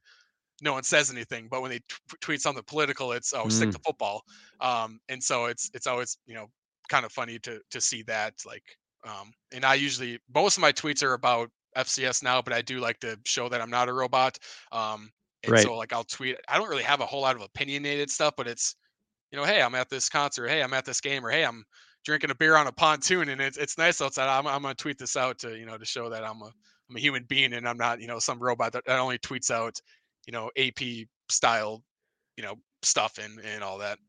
no one says anything. But when they t- tweet something political, it's oh stick Mm, to football, um, and so it's it's always you know kind of funny to to see that like um, and I usually most of my tweets are about FCS now, but I do like to show that I'm not a robot. Um, and right. so like I'll tweet. I don't really have a whole lot of opinionated stuff, but it's you know, hey, I'm at this concert. Hey, I'm at this game, or hey, I'm drinking a beer on a pontoon, and it's it's nice outside. I'm I'm gonna tweet this out to you know to show that I'm a I'm a human being and I'm not you know some robot that, that only tweets out you know AP style you know stuff and and all that.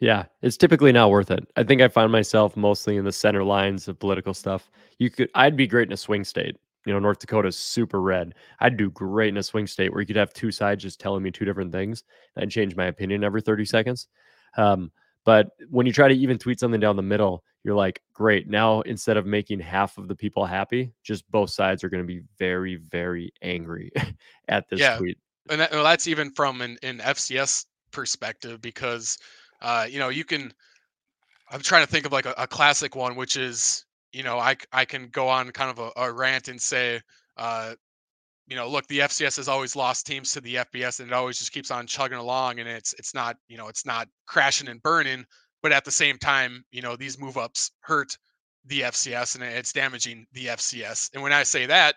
Yeah, it's typically not worth it. I think I find myself mostly in the center lines of political stuff. You could, I'd be great in a swing state. You know, North Dakota's super red. I'd do great in a swing state where you could have two sides just telling me two different things. and I'd change my opinion every 30 seconds. Um, but when you try to even tweet something down the middle, you're like, great. Now, instead of making half of the people happy, just both sides are going to be very, very angry at this Yeah, tweet. and that, well, that's even from an, an FCS perspective because uh, you know you can I'm trying to think of like a, a classic one, which is, you know, I, I can go on kind of a, a rant and say, uh, you know, look, the FCS has always lost teams to the FBS, and it always just keeps on chugging along, and it's it's not, you know, it's not crashing and burning, but at the same time, you know, these move ups hurt the FCS, and it's damaging the FCS. And when I say that,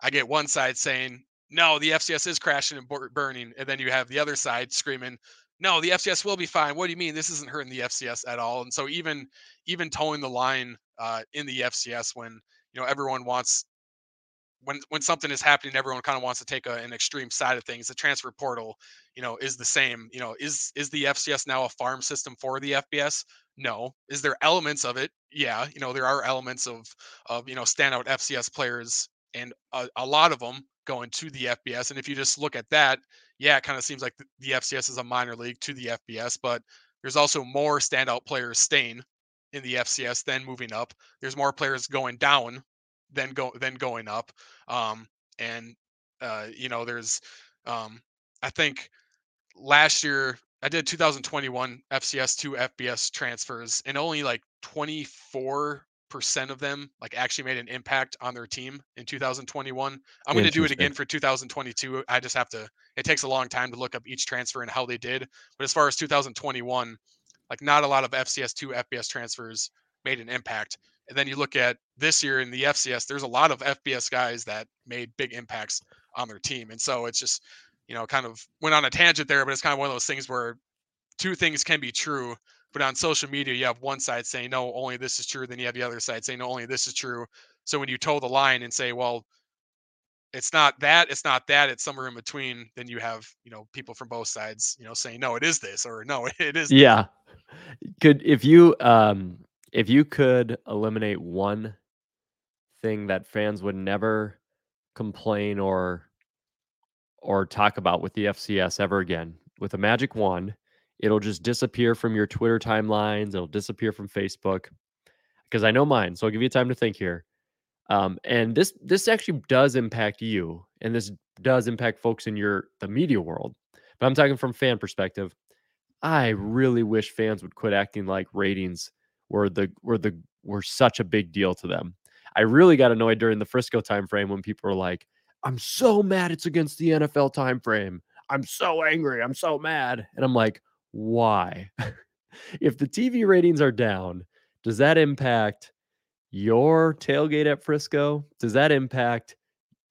I get one side saying, no, the FCS is crashing and burning. And then you have the other side screaming, no, the FCS will be fine. What do you mean? This isn't hurting the FCS at all. And so even even toeing the line uh, in the FCS when you know everyone wants when when something is happening, everyone kind of wants to take a, an extreme side of things. The transfer portal, you know, is the same. You know, is is the FCS now a farm system for the FBS? No. Is there elements of it? Yeah. You know, there are elements of of you know standout FCS players, and a, a lot of them going to the FBS. And if you just look at that, yeah, it kind of seems like the, the FCS is a minor league to the FBS, but there's also more standout players staying in the FCS than moving up. There's more players going down than go than going up. Um, and uh, you know, there's um, I think last year I did 2021 FCS to FBS transfers, and only like 24 percent of them like actually made an impact on their team in 2021. I'm going to do it again for 2022. I just have to. It takes a long time to look up each transfer and how they did. But as far as 2021, like not a lot of FCS to FBS transfers made an impact. And then you look at this year in the FCS, there's a lot of FBS guys that made big impacts on their team. And so it's just, you know, kind of went on a tangent there, but it's kind of one of those things where two things can be true. But on social media, you have one side saying no, only this is true. Then you have the other side saying no, only this is true. So when you toe the line and say, well, it's not that, it's not that, it's somewhere in between, then you have you know people from both sides, you know, saying no, it is this, or no, it is. this." Yeah. Could if you um if you could eliminate one thing that fans would never complain or or talk about with the FCS ever again with a magic wand, it'll just disappear from your Twitter timelines, it'll disappear from Facebook because I know mine. So I'll give you time to think here. Um, and this this actually does impact you, and this does impact folks in your the media world. But I'm talking from fan perspective. I really wish fans would quit acting like ratings were the were the were such a big deal to them. I really got annoyed during the Frisco time frame when people were like, "I'm so mad it's against the NFL time frame. I'm so angry. I'm so mad." And I'm like, "Why? if the TV ratings are down, does that impact your tailgate at Frisco? Does that impact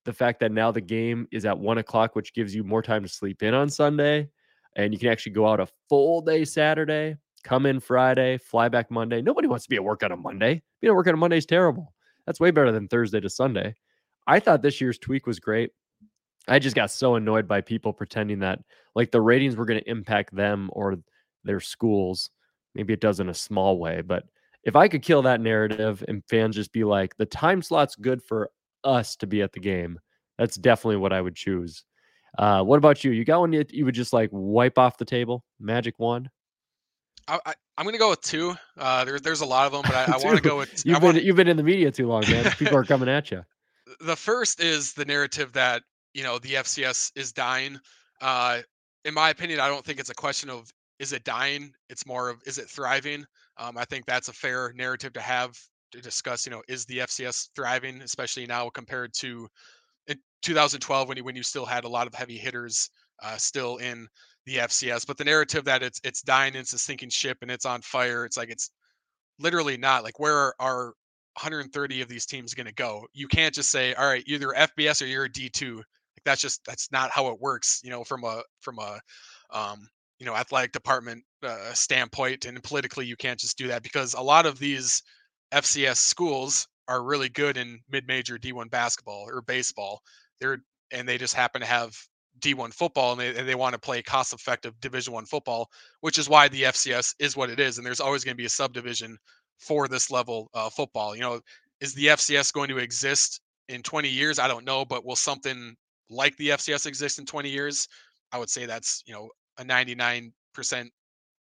the fact that now the game is at one o'clock, which gives you more time to sleep in on Sunday, and you can actually go out a full day Saturday, come in Friday, fly back Monday? Nobody wants to be at work on a Monday. Being at work on a Monday is terrible. That's way better than Thursday to Sunday. I thought this year's tweak was great. I just got so annoyed by people pretending that like the ratings were going to impact them or their schools. Maybe it does in a small way, but if I could kill that narrative and fans just be like, the time slot's good for us to be at the game, that's definitely what I would choose. Uh, what about you? You got one that you would just like wipe off the table? Magic wand? I, I, I'm gonna go with two. Uh, there, there's a lot of them, but I, I want to go with. I You've wanna- been you've been in the media too long, man. People are coming at you. the first is the narrative that you know the FCS is dying. Uh, in my opinion, I don't think it's a question of is it dying. It's more of is it thriving. Um, I think that's a fair narrative to have to discuss. You know, is the FCS thriving, especially now compared to in 2012 when you when you still had a lot of heavy hitters uh, still in the FCS. But the narrative that it's it's dying, it's a sinking ship, and it's on fire. It's like it's literally not. Like where are, are 130 of these teams going to go? You can't just say, all right, either FBS or you're a D2. Like that's just that's not how it works. You know, from a from a um, you know athletic department uh, standpoint, and politically, you can't just do that because a lot of these FCS schools are really good in mid-major D1 basketball or baseball. They're and they just happen to have D1 football and they, and they want to play cost-effective Division One football, which is why the FCS is what it is. And there's always going to be a subdivision for this level of football. You know, is the FCS going to exist in 20 years? I don't know, but will something like the FCS exist in 20 years? I would say that's you know a 99 percent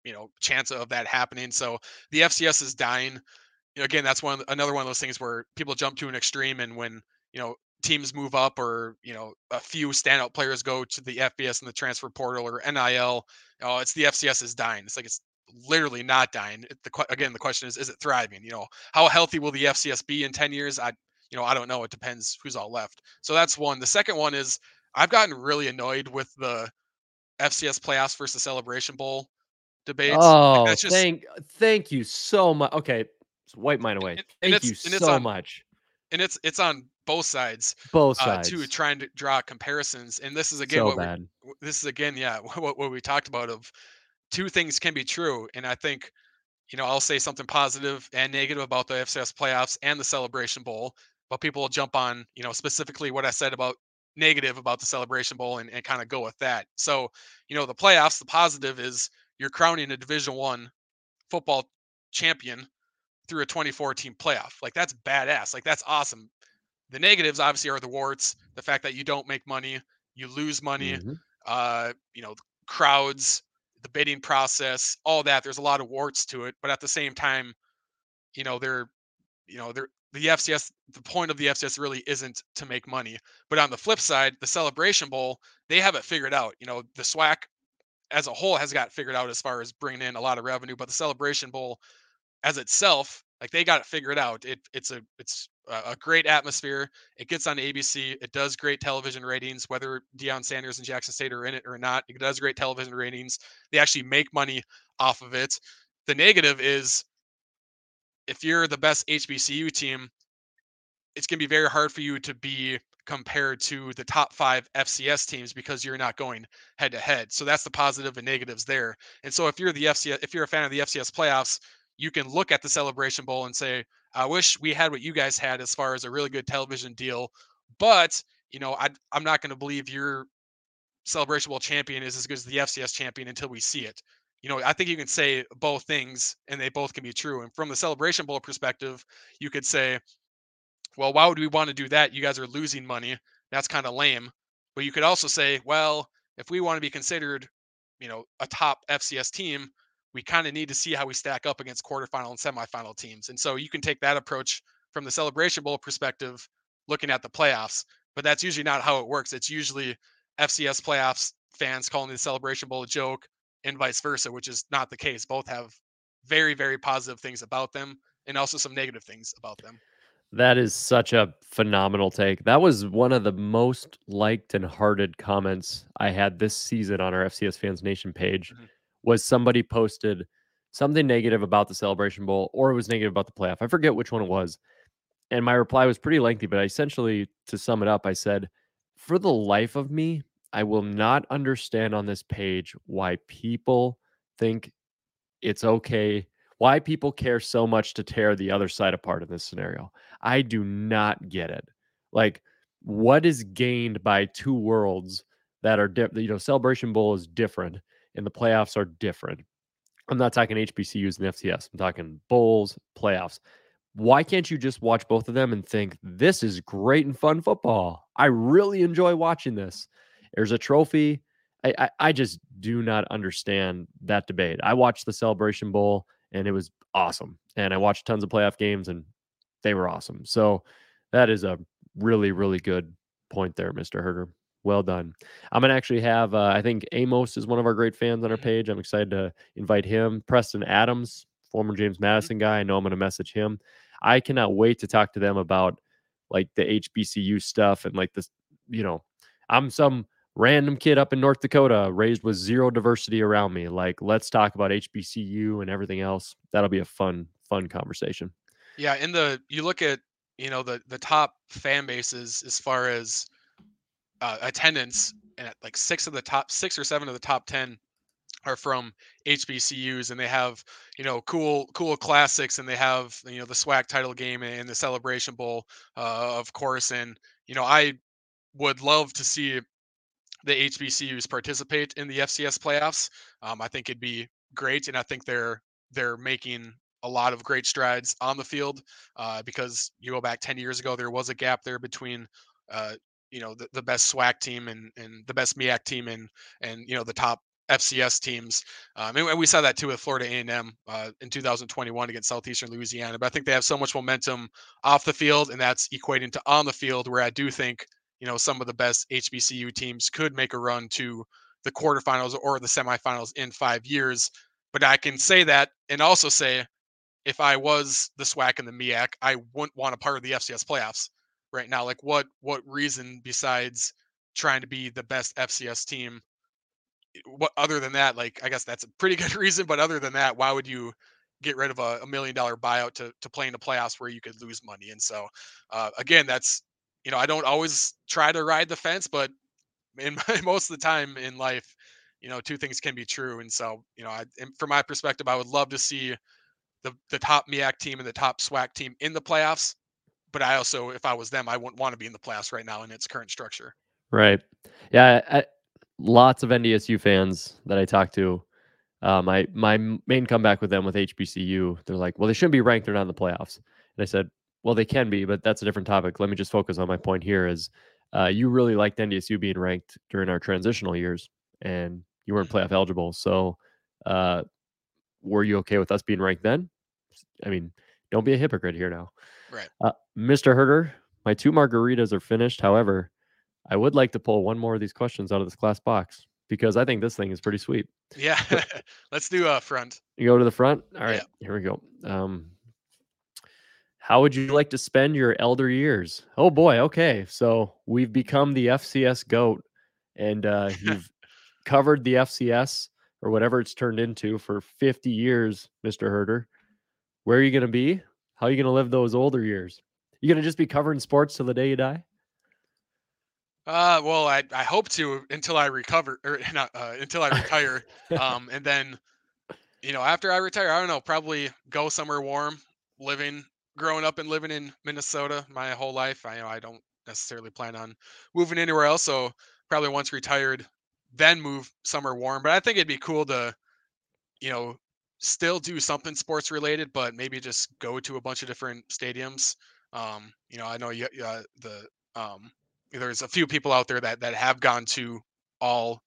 you know chance of that happening. So the FCS is dying. You know, again, that's one the- another one of those things where people jump to an extreme, and when you know teams move up or you know a few standout players go to the FBS and the transfer portal or NIL, oh, it's the FCS is dying. It's like it's literally not dying. It, the again, the question is, is it thriving? You know, how healthy will the FCS be in 10 years? I, you know, I don't know. It depends who's all left. So that's one. The second one is I've gotten really annoyed with the FCS playoffs versus Celebration Bowl debates. Like, Oh, that's just thank thank you so much. Okay, wipe mine away. and Thank it's- you and so on much. and it's it's on both sides Both uh, sides. too, trying to draw comparisons. And this is again so what we bad. this is again yeah what, what we talked about of two things can be true and i think you know i'll say something positive and negative about the fcs playoffs and the celebration bowl but people will jump on you know specifically what i said about negative about the celebration bowl and, and kind of go with that so you know the playoffs the positive is you're crowning a division one football champion through a 24 team playoff like that's badass like that's awesome the negatives obviously are the warts the fact that you don't make money you lose money Mhm. uh, you know, crowds, the bidding process, all that. There's a lot of warts to it, but at the same time, you know, they're, you know, they're the FCS. The point of the FCS really isn't to make money. But on the flip side, the Celebration Bowl, they have it figured out. You know, the SWAC as a whole has got figured out as far as bringing in a lot of revenue, but the Celebration Bowl as itself, like they got it figured out. It it's a it's a great atmosphere. It gets on ABC. It does great television ratings, whether Deion Sanders and Jackson State are in it or not. It does great television ratings. They actually make money off of it. The negative is if you're the best HBCU team, it's going to be very hard for you to be compared to the top five FCS teams because you're not going head to head. So that's the positive and negatives there. And so if you're the FCS, if you're a fan of the FCS playoffs, you can look at the Celebration Bowl and say, I wish we had what you guys had as far as a really good television deal, but you know, I, I'm not going to believe your Celebration Bowl champion is as good as the FCS champion until we see it. You know, I think you can say both things and they both can be true. And from the Celebration Bowl perspective, you could say, well, why would we want to do that? You guys are losing money. That's kind of lame. But you could also say, well, if we want to be considered, you know, a top FCS team, we kind of need to see how we stack up against quarterfinal and semifinal teams. And so you can take that approach from the Celebration Bowl perspective, looking at the playoffs. But that's usually not how it works. It's usually FCS playoffs fans calling the Celebration Bowl a joke and vice versa, which is not the case. Both have very, very positive things about them and also some negative things about them. That is such a phenomenal take. That was one of the most liked and hearted comments I had this season on our FCS Fans Nation page. Mhm. Was somebody posted something negative about the Celebration Bowl or it was negative about the playoff. I forget which one it was. And my reply was pretty lengthy, but I essentially, to sum it up, I said, For the life of me, I will not understand on this page why people think it's okay, why people care so much to tear the other side apart in this scenario. I do not get it. Like, what is gained by two worlds that are different? You know, Celebration Bowl is different and the playoffs are different. I'm not talking HBCUs and FCS. I'm talking bowls, playoffs. Why can't you just watch both of them and think this is great and fun football? I really enjoy watching this. There's a trophy. I, I, I just do not understand that debate. I watched the Celebration Bowl and it was awesome. And I watched tons of playoff games and they were awesome. So that is a really, really good point there, Mr. Herder. Well done. I'm gonna actually have. Uh, I think Amos is one of our great fans on our Mhm. page. I'm excited to invite him. Preston Adams, former James Madison guy. I know I'm gonna message him. I cannot wait to talk to them about like the HBCU stuff and like this. You know, I'm some random kid up in North Dakota raised with zero diversity around me. Like, let's talk about HBCU and everything else. That'll be a fun, fun conversation. Yeah, in the you look at you know the the top fan bases as far as uh, attendance, and like six of the top six or seven of the top ten are from HBCUs, and they have you know cool cool classics, and they have you know the SWAC title game and the Celebration Bowl, uh, of course, and you know I would love to see the HBCUs participate in the FCS playoffs. Um, I think it'd be great, and I think they're they're making a lot of great strides on the field uh, because you go back 10 years ago, there was a gap there between uh, you know the, the best SWAC team and and the best MEAC team and and you know the top FCS teams. Um, and we saw that too with Florida A&M uh, in 2021 against Southeastern Louisiana. But I think they have so much momentum off the field, and that's equating to on the field, where I do think you know some of the best HBCU teams could make a run to the quarterfinals or the semifinals in five years. But I can say that and also say if I was the SWAC and the MEAC, I wouldn't want a part of the FCS playoffs right now. Like what what reason besides trying to be the best FCS team? What other than that, like I guess that's a pretty good reason, but other than that, why would you get rid of a, a million dollar buyout to to play in the playoffs where you could lose money? And so uh, again, that's you know, I don't always try to ride the fence, but in most of the time in life, you know, two things can be true. And so, you know, I, from my perspective, I would love to see the the top MEAC team and the top SWAC team in the playoffs. But I also, if I was them, I wouldn't want to be in the playoffs right now in its current structure. Right. Yeah. I, lots of NDSU fans that I talk to. Uh, my my main comeback with them with HBCU, they're like, well, they shouldn't be ranked. They're not in the playoffs. And I said, well, they can be, but that's a different topic. Let me just focus on my point here. Is uh, you really liked NDSU being ranked during our transitional years, and you weren't playoff eligible. So, uh, were you okay with us being ranked then? I mean, don't be a hypocrite here now. Right. Uh, Mr. Herder, my two margaritas are finished. However, I would like to pull one more of these questions out of this glass box because I think this thing is pretty sweet. Yeah. Let's do a front. You go to the front. All right, here we go. Um, how would you like to spend your elder years? Oh boy. Okay, so we've become the FCS goat, and uh, you've covered the FCS or whatever it's turned into for 50 years, Mr. Herder. Where are you going to be? How are you going to live those older years? You going to just be covering sports till the day you die? Uh, well, I, I hope to until I recover or not uh, until I retire. um, and then, you know, after I retire, I don't know, probably go somewhere warm. Living, growing up and living in Minnesota my whole life, I you know I don't necessarily plan on moving anywhere else. So probably once retired, then move somewhere warm. But I think it'd be cool to, you know, still do something sports related, but maybe just go to a bunch of different stadiums. Um, you know, I know you, uh, the um, there's a few people out there that that have gone to all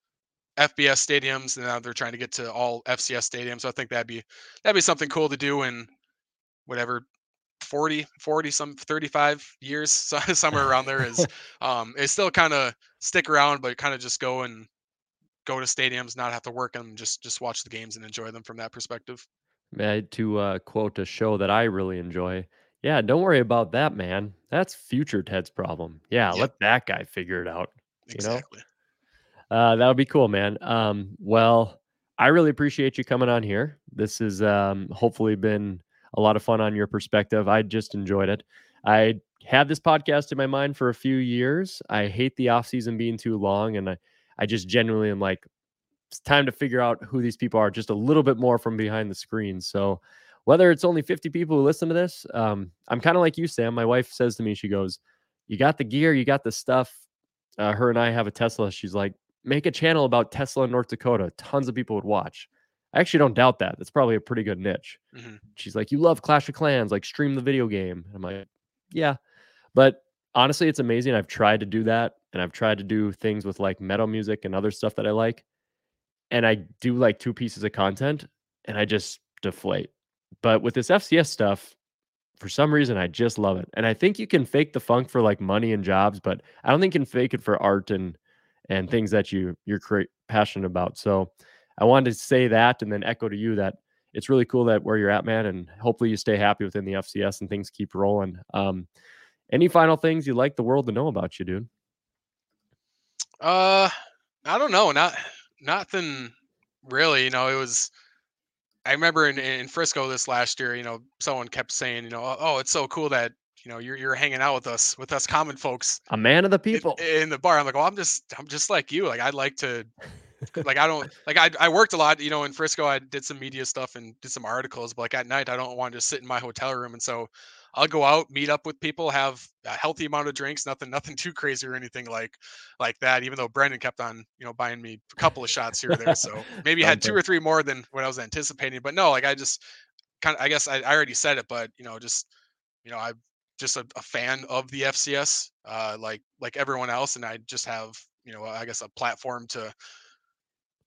FBS stadiums, and now they're trying to get to all FCS stadiums. So I think that'd be that'd be something cool to do in whatever 40 40 some 35 years somewhere around there is um is still kind of stick around but kind of just go and go to stadiums not have to work them just just watch the games and enjoy them from that perspective to uh, quote a show that I really enjoy, yeah, don't worry about that, man. That's future Ted's problem. Yeah, Yep. let that guy figure it out. You know? exactly Uh, that would be cool, man. Um, well, I really appreciate you coming on here. This has um, hopefully been a lot of fun on your perspective. I just enjoyed it. I had this podcast in my mind for a few years. I hate the off season being too long, and I, I just genuinely am like, it's time to figure out who these people are just a little bit more from behind the screen. So, whether it's only 50 people who listen to this, um, I'm kind of like you, Sam. My wife says to me, she goes, You got the gear, you got the stuff. Uh, her and I have a Tesla. She's like, Make a channel about Tesla in North Dakota. Tons of people would watch. I actually don't doubt that. That's probably a pretty good niche. Mhm. She's like, You love Clash of Clans, like stream the video game. I'm like, Yeah. But honestly, it's amazing. I've tried to do that and I've tried to do things with like metal music and other stuff that I like. And I do like two pieces of content and I just deflate. But with this FCS stuff, for some reason, I just love it. And I think you can fake the funk for like money and jobs, but I don't think you can fake it for art and and things that you you're cra- passionate about. So I wanted to say that and then echo to you that it's really cool that where you're at, man, and hopefully you stay happy within the FCS and things keep rolling. Um, any final things you'd like the world to know about you, dude? uh i don't know not nothing really you know it was i remember in, in frisco this last year you know someone kept saying you know oh it's so cool that you know you're, you're hanging out with us with us common folks A man of the people. in, the bar. I'm like, well, I'm just I'm just like you. Like I'd like to like I don't like I I worked a lot, you know, in Frisco. I did some media stuff and did some articles, but like at night I don't want to just sit in my hotel room. And so I'll go out, meet up with people, have a healthy amount of drinks, nothing nothing too crazy or anything like like that. Even though Brendan kept on, you know, buying me a couple of shots here or there. So maybe had two or three more than what I was anticipating. But no, like I just kind of I guess I, I already said it, but you know, just you know, I'm just a, a fan of the FCS, uh, like like everyone else, and I just have you know, I guess a platform to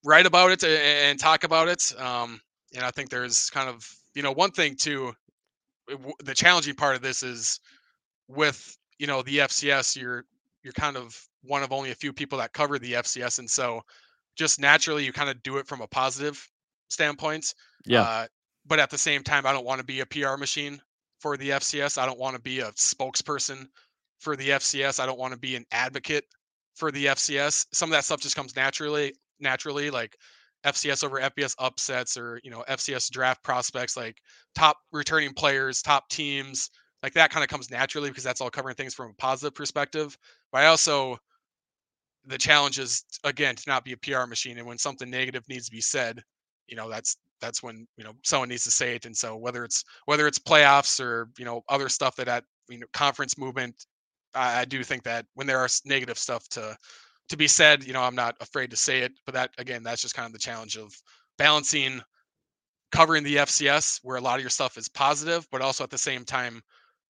write about it and talk about it. Um, and I think there's kind of you know one thing too. The challenging part of this is with you know the FCS, you're you're kind of one of only a few people that cover the FCS, and so just naturally you kind of do it from a positive standpoint. Yeah. Uh, but at the same time, I don't want to be a PR machine for the FCS. I don't want to be a spokesperson for the FCS. I don't want to be an advocate for the FCS. Some of that stuff just comes naturally, naturally, like FCS over FBS upsets or you know FCS draft prospects, like top returning players, top teams, like that kind of comes naturally because that's all covering things from a positive perspective. But I also the challenge is again to not be a PR machine, and when something negative needs to be said, you know that's that's when you know someone needs to say it. And so whether it's whether it's playoffs or you know other stuff that at you know conference movement, I, I do think that when there are negative stuff to to be said, you know I'm not afraid to say it. But that again, that's just kind of the challenge of balancing covering the FCS where a lot of your stuff is positive, but also at the same time,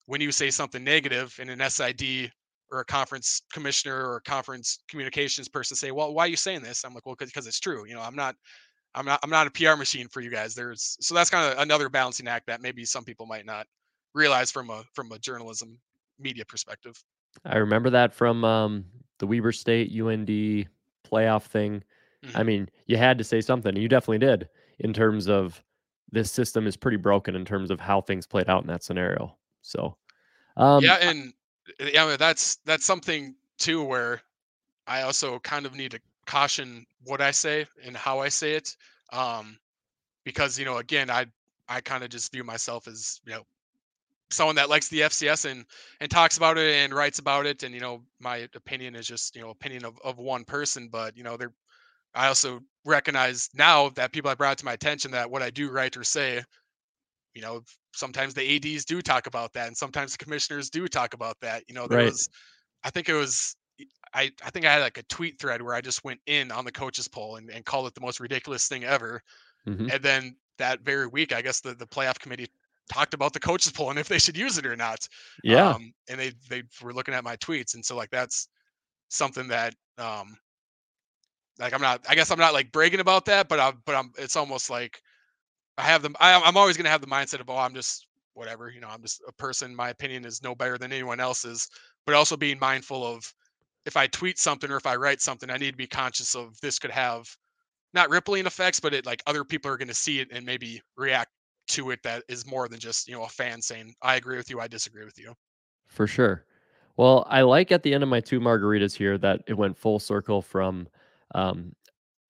when you say something negative in an SID or a conference commissioner or a conference communications person say, "Well, why are you saying this?" I'm like, "Well, because it's true. You know, I'm not, I'm not, I'm not a PR machine for you guys." There's so that's kind of another balancing act that maybe some people might not realize from a from a journalism media perspective. I remember that from um, the Weber State UND playoff thing. I Mhm. mean, you had to say something. and You definitely did in terms of this system is pretty broken in terms of how things played out in that scenario. So, um, yeah, and uh, yeah, that's that's something too where I also kind of need to caution what I say and how I say it, um, because you know, again, I I kind of just view myself as you know someone that likes the FCS and and talks about it and writes about it. And you know, my opinion is just you know opinion of, of one person, but you know, there. I also recognize now that people have brought to my attention that what I do write or say, you know, sometimes the ADs do talk about that, and sometimes the commissioners do talk about that. You know, there Right. was, I think it was. I, I think I had like a tweet thread where I just went in on the coaches poll and, and called it the most ridiculous thing ever. Mhm. And then that very week, I guess the, the playoff committee talked about the coaches poll and if they should use it or not. Yeah. Um, and they they were looking at my tweets, and so like that's something that um, like I'm not. I guess I'm not like bragging about that, but I'm but I'm. It's almost like I have them. I, I'm always gonna have the mindset of oh, I'm just whatever. You know, I'm just a person. My opinion is no better than anyone else's. But also being mindful of if I tweet something or if I write something, I need to be conscious of this could have not rippling effects, but it like other people are going to see it and maybe react to it that is more than just you know a fan saying I agree with you, I disagree with you. For sure. Well, I like at the end of my two margaritas here that it went full circle from um,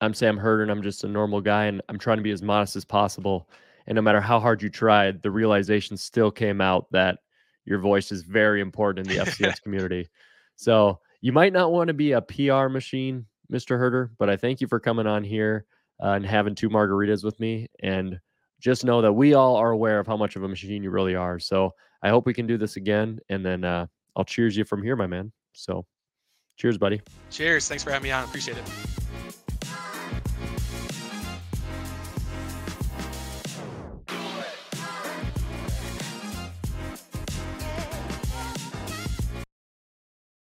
I'm Sam Herder and I'm just a normal guy and I'm trying to be as modest as possible. And no matter how hard you tried, the realization still came out that your voice is very important in the FCS community. So you might not want to be a PR machine, Mr. Herder, but I thank you for coming on here uh, and having two margaritas with me. And just know that we all are aware of how much of a machine you really are. So I hope we can do this again. And then uh, I'll cheers you from here, my man. So cheers, buddy. Cheers. Thanks for having me on. Appreciate it.